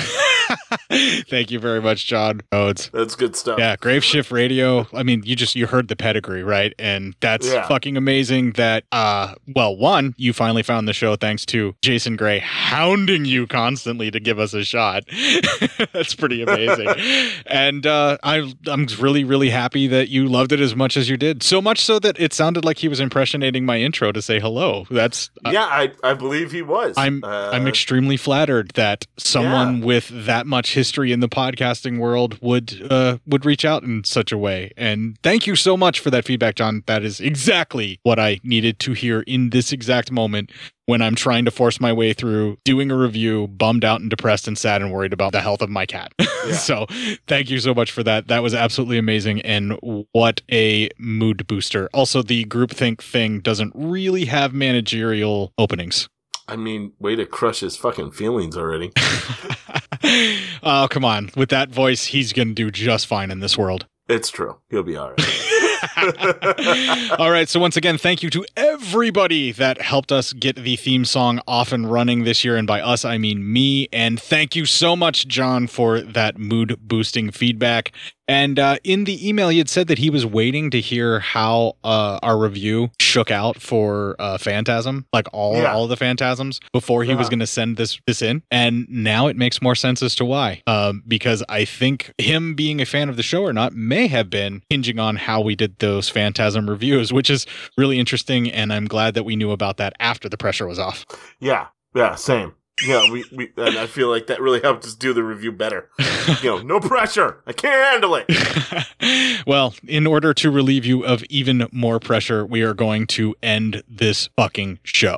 Thank you very much, John Rhodes. That's good stuff. Yeah, Graveshift Radio. I mean, you just you heard the pedigree, right? And that's Yeah. fucking amazing that uh well, one, you finally found the show thanks to Jason Gray hounding you constantly to give us a shot. that's pretty amazing. and uh I I'm really really happy that you loved it as much as you did. So much so that it sounded like he was impressionating my intro to say hello. That's uh, yeah, I, I believe he was. I'm Uh, I'm extremely flattered that someone with that much history in the podcasting world would uh, would reach out in such a way. And thank you so much for that feedback, John. That is exactly what I needed to hear in this exact moment when I'm trying to force my way through doing a review, bummed out and depressed and sad and worried about the health of my cat. so thank you so much for that. That was absolutely amazing. And what a mood booster. Also, the groupthink thing doesn't really have managerial openings. I mean, way to crush his fucking feelings already. Oh, come on. With that voice, he's going to do just fine in this world. It's true. He'll be all right. All right. So, once again, thank you to everybody that helped us get the theme song off and running this year. And by us, I mean me. And thank you so much, John, for that mood boosting feedback. And uh, in the email, he had said that he was waiting to hear how uh, our review shook out for uh, Phantasm, like all Yeah. all of the Phantasms, before he was Uh-huh. going to send this this in. And now it makes more sense as to why. Um, because I think him being a fan of the show or not may have been hinging on how we did those Phantasm reviews, which is really interesting. And I'm glad that we knew about that after the pressure was off. yeah, yeah, same. Yeah, we, we and I feel like that really helped us do the review better. you know, no pressure. I can't handle it. Well, in order to relieve you of even more pressure, we are going to end this fucking show.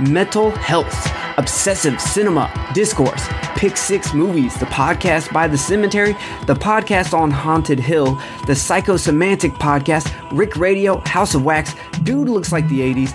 Mental Health, Obsessive Cinema, Discourse, Pick Six Movies, the podcast by The Cemetery, the podcast on Haunted Hill, the Psychosemantic podcast, Rick Radio, House of Wax, Dude Looks Like the 80s,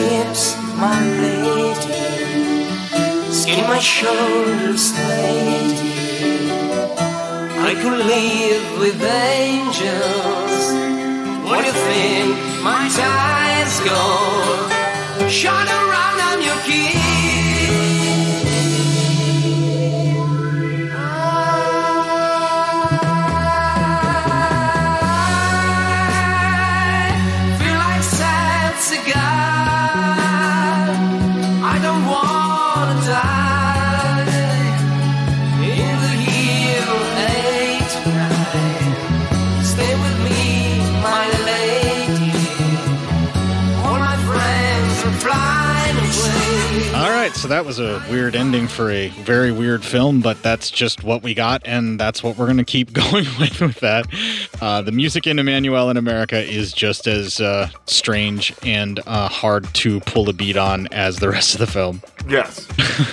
Lips, my lady, skin my shoulders, lady. I could live with angels. What do you think? My time's gone. Shut around, I'm your king. Right, so that was a weird ending for a very weird film, but that's just what we got, and that's what we're going to keep going with with that. Uh, the music in Emanuelle in America is just as uh, strange and uh, hard to pull a beat on as the rest of the film. Yes.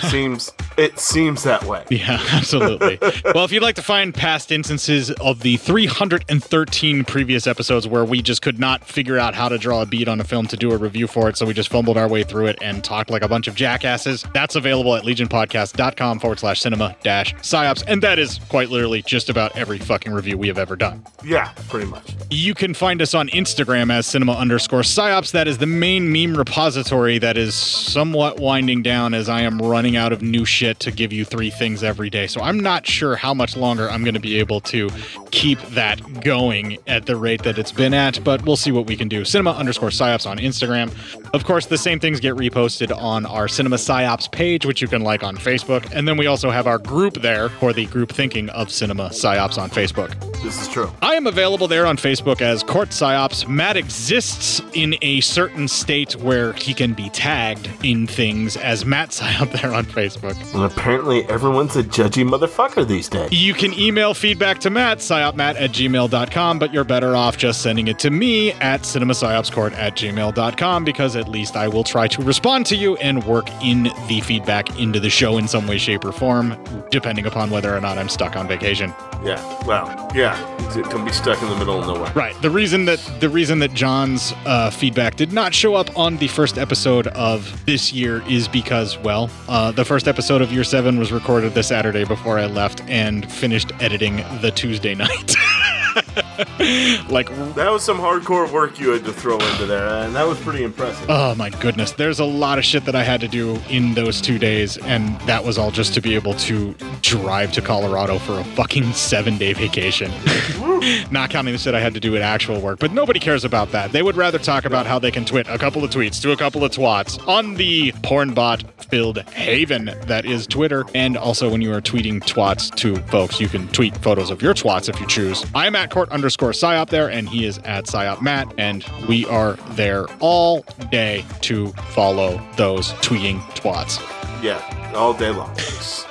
seems it seems that way. Yeah, absolutely. well, if you'd like to find past instances of the 313 previous episodes where we just could not figure out how to draw a beat on a film to do a review for it, so we just fumbled our way through it and talked like a bunch of jackasses, that's available at legionpodcast.com forward slash cinema dash psyops. And that is quite literally just about every fucking review we have ever done. Yeah, pretty much. You can find us on Instagram as cinema underscore psyops. That is the main meme repository that is somewhat winding down as I am running out of new shit to give you three things every day. So I'm not sure how much longer I'm going to be able to keep that going at the rate that it's been at, but we'll see what we can do. Cinema underscore psyops on Instagram. Of course, the same things get reposted on our Cinema Psyops page, which you can like on Facebook. And then we also have our group there for the group thinking of Cinema Psyops on Facebook. This is true. I am available there on Facebook as Court Psyops. Matt exists in a certain state where he can be tagged in things as Matt Psyop there on Facebook. And apparently everyone's a judgy motherfucker these days. You can email feedback to Matt, psyopmatt at gmail.com, but you're better off just sending it to me at cinemasciopscourt at gmail.com because at least I will try to respond to you and work in the feedback into the show in some way, shape, or form, depending upon whether or not I'm stuck on vacation. Yeah. Well, yeah. It can be stuck in the middle of nowhere. Right. The reason that the reason that John's uh, feedback did not show up on the first episode of this year is because, well, uh, the first episode of Year Seven was recorded the Saturday before I left and finished editing the Tuesday night. like that was some hardcore work you had to throw into there, uh, and that was pretty impressive. Oh my goodness. There's a lot of shit that I had to do in those two days, and that was all just to be able to drive to Colorado for a fucking seven day vacation. Not counting the shit I had to do at actual work, but nobody cares about that. They would rather talk about how they can twit a couple of tweets to a couple of twats on the porn bot filled haven that is Twitter. And also, when you are tweeting twats to folks, you can tweet photos of your twats if you choose. I'm at court underscore psyop there, and he is at psyop matt, and we are there all day to follow those tweeting twats. Yeah, all day long.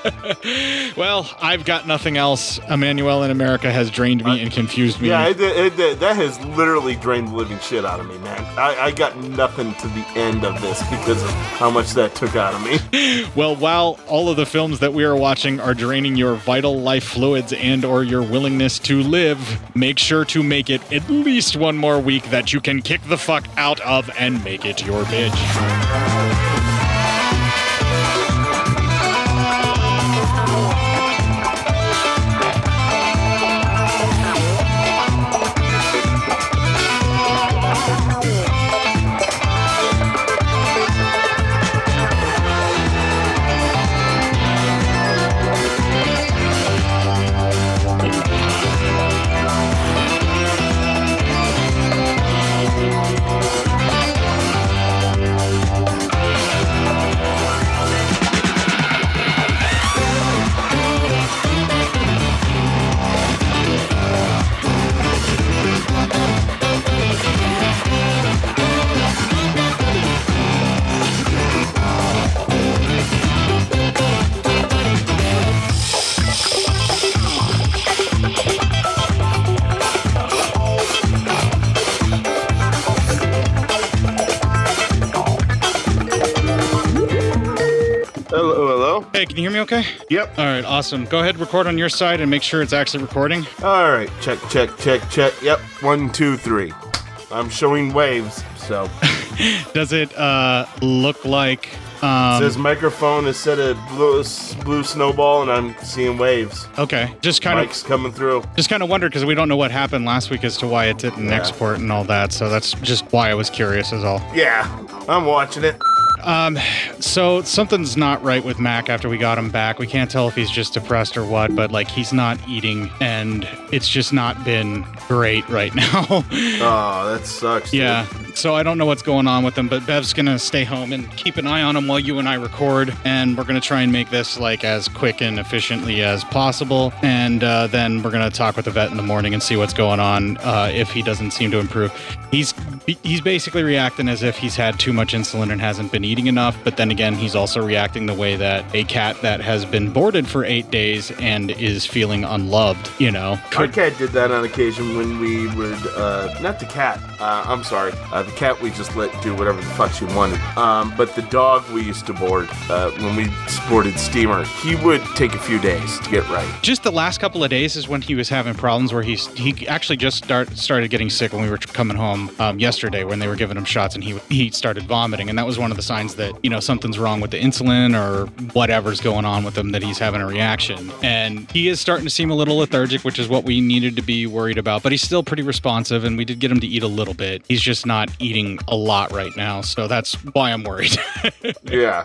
well, I've got nothing else. Emanuelle in America has drained me and confused me. Yeah, it, it, it, that has literally drained the living shit out of me, man. I, I got nothing to the end of this because of how much that took out of me. well, while all of the films that we are watching are draining your vital life fluids and or your willingness to live, make sure to make it at least one more week that you can kick the fuck out of and make it your bitch. Okay? Yep. All right, awesome. Go ahead, record on your side and make sure it's actually recording. All right, check, check, check, check. Yep, one, two, three. I'm showing waves, so. Does it uh, look like. Um, says microphone is set at blue, blue snowball, and I'm seeing waves. Okay, just kind Mike's of coming through. just kind of wondered because we don't know what happened last week as to why it didn't Yeah. export and all that. So that's just why I was curious, is all. Yeah, I'm watching it. Um, so something's not right with Mac after we got him back. We can't tell if he's just depressed or what, but like he's not eating, and it's just not been great right now. Oh, that sucks. dude. Yeah. So I don't know what's going on with him, but Bev's gonna stay home and keep an eye on him while you and I record, and we're gonna try and make this like as quick and efficiently as possible. And uh, then we're gonna talk with the vet in the morning and see what's going on. Uh, if he doesn't seem to improve, he's he's basically reacting as if he's had too much insulin and hasn't been eating enough. But then again, he's also reacting the way that a cat that has been boarded for eight days and is feeling unloved, you know, Our cat did that on occasion when we would, uh, not the cat, uh, I'm sorry. Uh, the cat we just let do whatever the fuck she wanted. Um, but the dog we used to board, uh, when we boarded Steamer, he would take a few days to get right. just the last couple of days is when he was having problems where he's he actually just start started getting sick when we were coming home um, yesterday when they were giving him shots and he he started vomiting and that was one of the signs that you know something's wrong with the insulin or whatever's going on with him that he's having a reaction. And he is starting to seem a little lethargic which is what we needed to be worried about but he's still pretty responsive and we did get him to eat a little bit. He's just not eating a lot right now so that's why I'm worried. Yeah.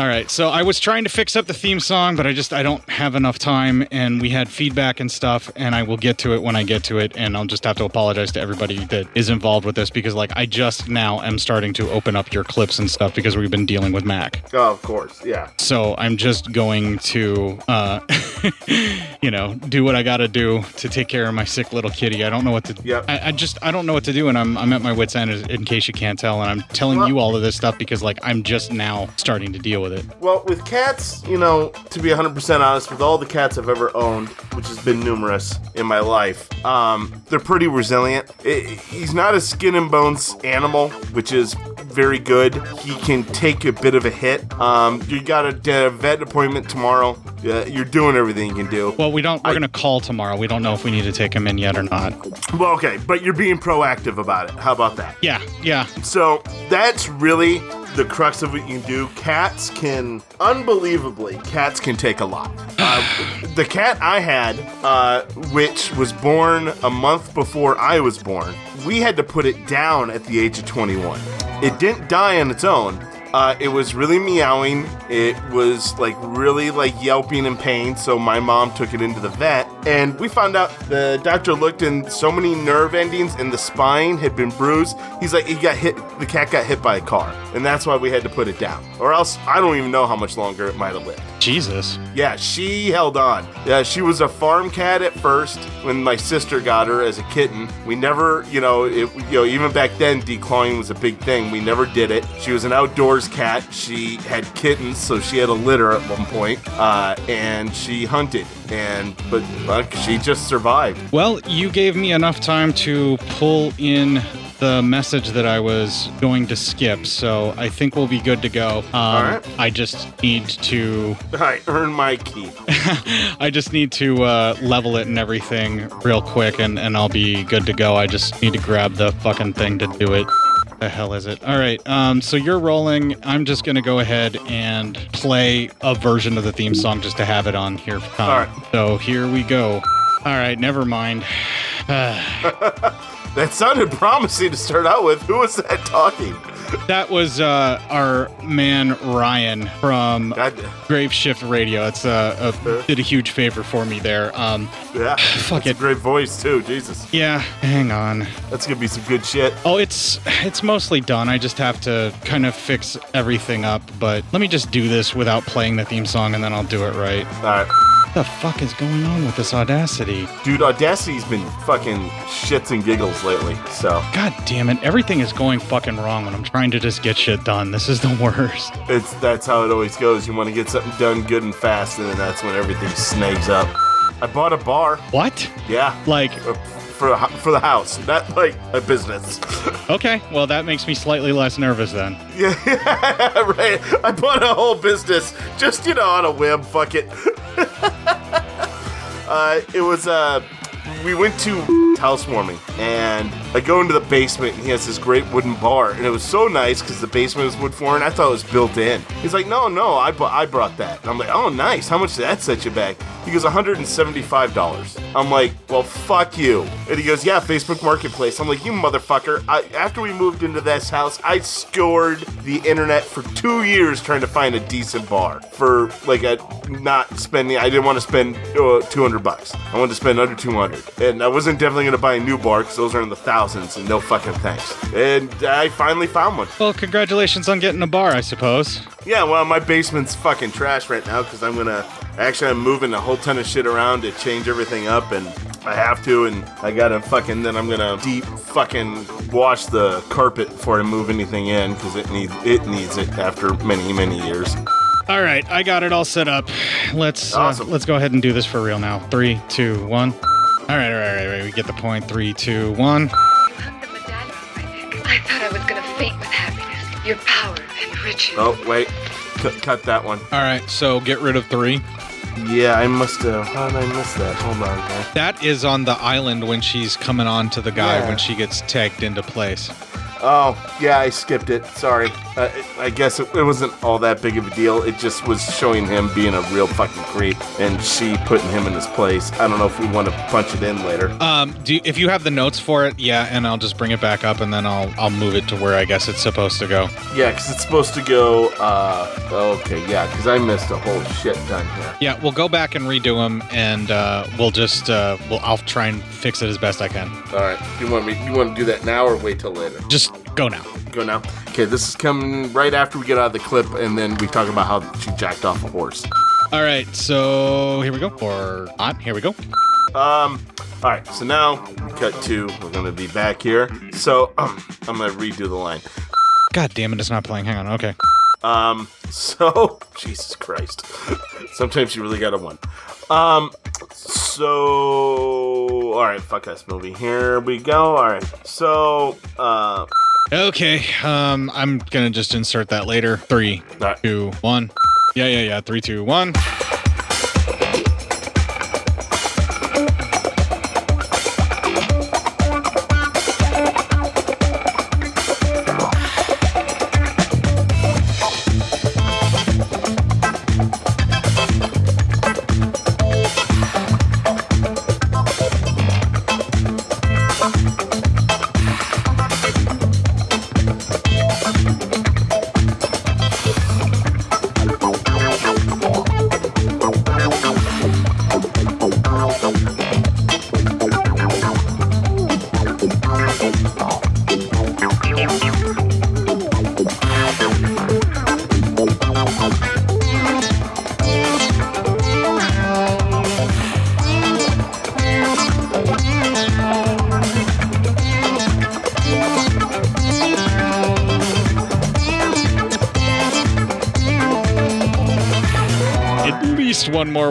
All right, so I was trying to fix up the theme song, but I just I don't have enough time, and we had feedback and stuff, and I will get to it when I get to it, and I'll just have to apologize to everybody that is involved with this because like I just now am starting to open up your clips and stuff because we've been dealing with Mac. Oh, of course, yeah. So I'm just going to, uh, you know, do what I got to do to take care of my sick little kitty. I don't know what to. Yep. I, I just I don't know what to do, and I'm I'm at my wits end in case you can't tell, and I'm telling you all of this stuff because like I'm just now starting to deal with it. Well, with cats, you know, to be 100% honest, with all the cats I've ever owned, which has been numerous in my life, um, they're pretty resilient. I he's not a skin and bones animal, which is very good. He can take a bit of a hit. Um, you got a, a vet appointment tomorrow. Uh, you're doing everything you can do. Well, we don't. We're gonna call tomorrow. We don't know if we need to take him in yet or not. Well, okay, but you're being proactive about it. How about that? Yeah, yeah. So that's really the crux of what you can do. Cats can, unbelievably, cats can take a lot. Uh, the cat I had, uh, which was born a month before I was born, we had to put it down at the age of 21. It didn't die on its own. Uh, it was really meowing. It was like really like yelping in pain. So my mom took it into the vet, and we found out the doctor looked and so many nerve endings in the spine had been bruised. He's like, he got hit. The cat got hit by a car, and that's why we had to put it down. Or else, I don't even know how much longer it might have lived. Jesus. Yeah, she held on. Yeah, she was a farm cat at first when my sister got her as a kitten. We never, you know, it, you know, even back then, declawing was a big thing. We never did it. She was an outdoors cat. She had kittens, so she had a litter at one point, uh, and she hunted. And but uh, she just survived. Well, you gave me enough time to pull in the message that I was going to skip, so I think we'll be good to go. Um, All right. I just need to. I earned my keep. I just need to uh, level it and everything real quick, and, and I'll be good to go. I just need to grab the fucking thing to do it. The hell is it? All right. Um, so you're rolling. I'm just gonna go ahead and play a version of the theme song just to have it on here. For. All right. So here we go. All right. Never mind. that sounded promising to start out with. Who was that talking? That was uh, our man Ryan from Grave Shift Radio. It's uh, a, did a huge favor for me there. Um, Yeah, fuck it. great voice too. Jesus. Yeah, hang on. That's gonna be some good shit. Oh, it's it's mostly done. I just have to kind of fix everything up. But let me just do this without playing the theme song, and then I'll do it right. All right. What the fuck is going on with this Audacity? Dude, Audacity's been fucking shits and giggles lately. So God damn it! Everything is going fucking wrong when I'm trying to just get shit done. This is the worst. it's that's how it always goes. You want to get something done good and fast, and then that's when everything snags up. I bought a bar. What? Yeah. Like a for a, for the house, not like a business. Okay, well that makes me slightly less nervous then. Yeah, right. I bought a whole business just you know on a whim. Fuck it. uh, it was uh, we went to housewarming and I go into the basement and he has this great wooden bar and it was so nice because the basement was wood flooring. I thought it was built in. He's like, no, no, I bu- I brought that. And I'm like, oh, nice. How much did that set you back? He goes, $175. I'm like, well, fuck you. And he goes, yeah, Facebook Marketplace. I'm like, you motherfucker. I, after we moved into this house, I scoured the internet for two years trying to find a decent bar for like a not spending. I didn't want to spend uh, 200 bucks. I wanted to spend under 200. And I wasn't definitely going to buy a new bar because those are in the thousands and no fucking thanks. And I finally found one. Well, congratulations on getting a bar, I suppose. Yeah, well, my basement's fucking trash right now because I'm gonna actually I'm moving a whole ton of shit around to change everything up, and I have to, and I gotta fucking then I'm gonna deep fucking wash the carpet before I move anything in because it needs it needs it after many many years. All right, I got it all set up. Let's uh, let's go ahead and do this for real now. Three, two, one. All right, all right, all right, all right. We get the point. Three, two, one. I thought I was gonna faint with happiness. Your power and riches. Oh wait, cut, cut that one. All right, so get rid of three. Yeah, I must have. How did I miss that? Hold on, man. That is on the island when she's coming on to the guy Yeah. when she gets tagged into place. Oh, yeah, I skipped it. Sorry. Uh, I guess it, it wasn't all that big of a deal. It just was showing him being a real fucking creep and she putting him in his place. I don't know if we want to punch it in later. Um, do you, if you have the notes for it, yeah, and I'll just bring it back up and then I'll I'll move it to where I guess it's supposed to go. Yeah, because it's supposed to go. Uh, okay, yeah, because I missed a whole shit ton here. Yeah, we'll go back and redo them, and uh, we'll just uh, we'll I'll try and fix it as best I can. All right, you want me? You want to do that now or wait till later? Just go now. Go now. Okay, this is coming right after we get out of the clip, and then we talk about how she jacked off a horse. All right, so here we go. Or not? Here we go. Um. All right. So now cut to. We're gonna be back here. So um, I'm gonna redo the line. God damn it, it's not playing. Hang on. Okay. Um. So Jesus Christ. Sometimes you really gotta one. Um. So all right. Fuck this movie. Here we go. All right. So uh. Okay. Um, I'm gonna just insert that later. Three, two, one. Yeah, yeah, yeah. Three, two, one.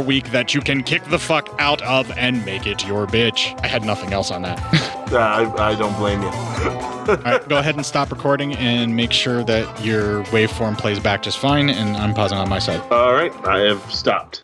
Week that you can kick the fuck out of and make it your bitch. I had nothing else on that. Uh, I, I don't blame you. All right, go ahead and stop recording and make sure that your waveform plays back just fine. And I'm pausing on my side. All right, I have stopped.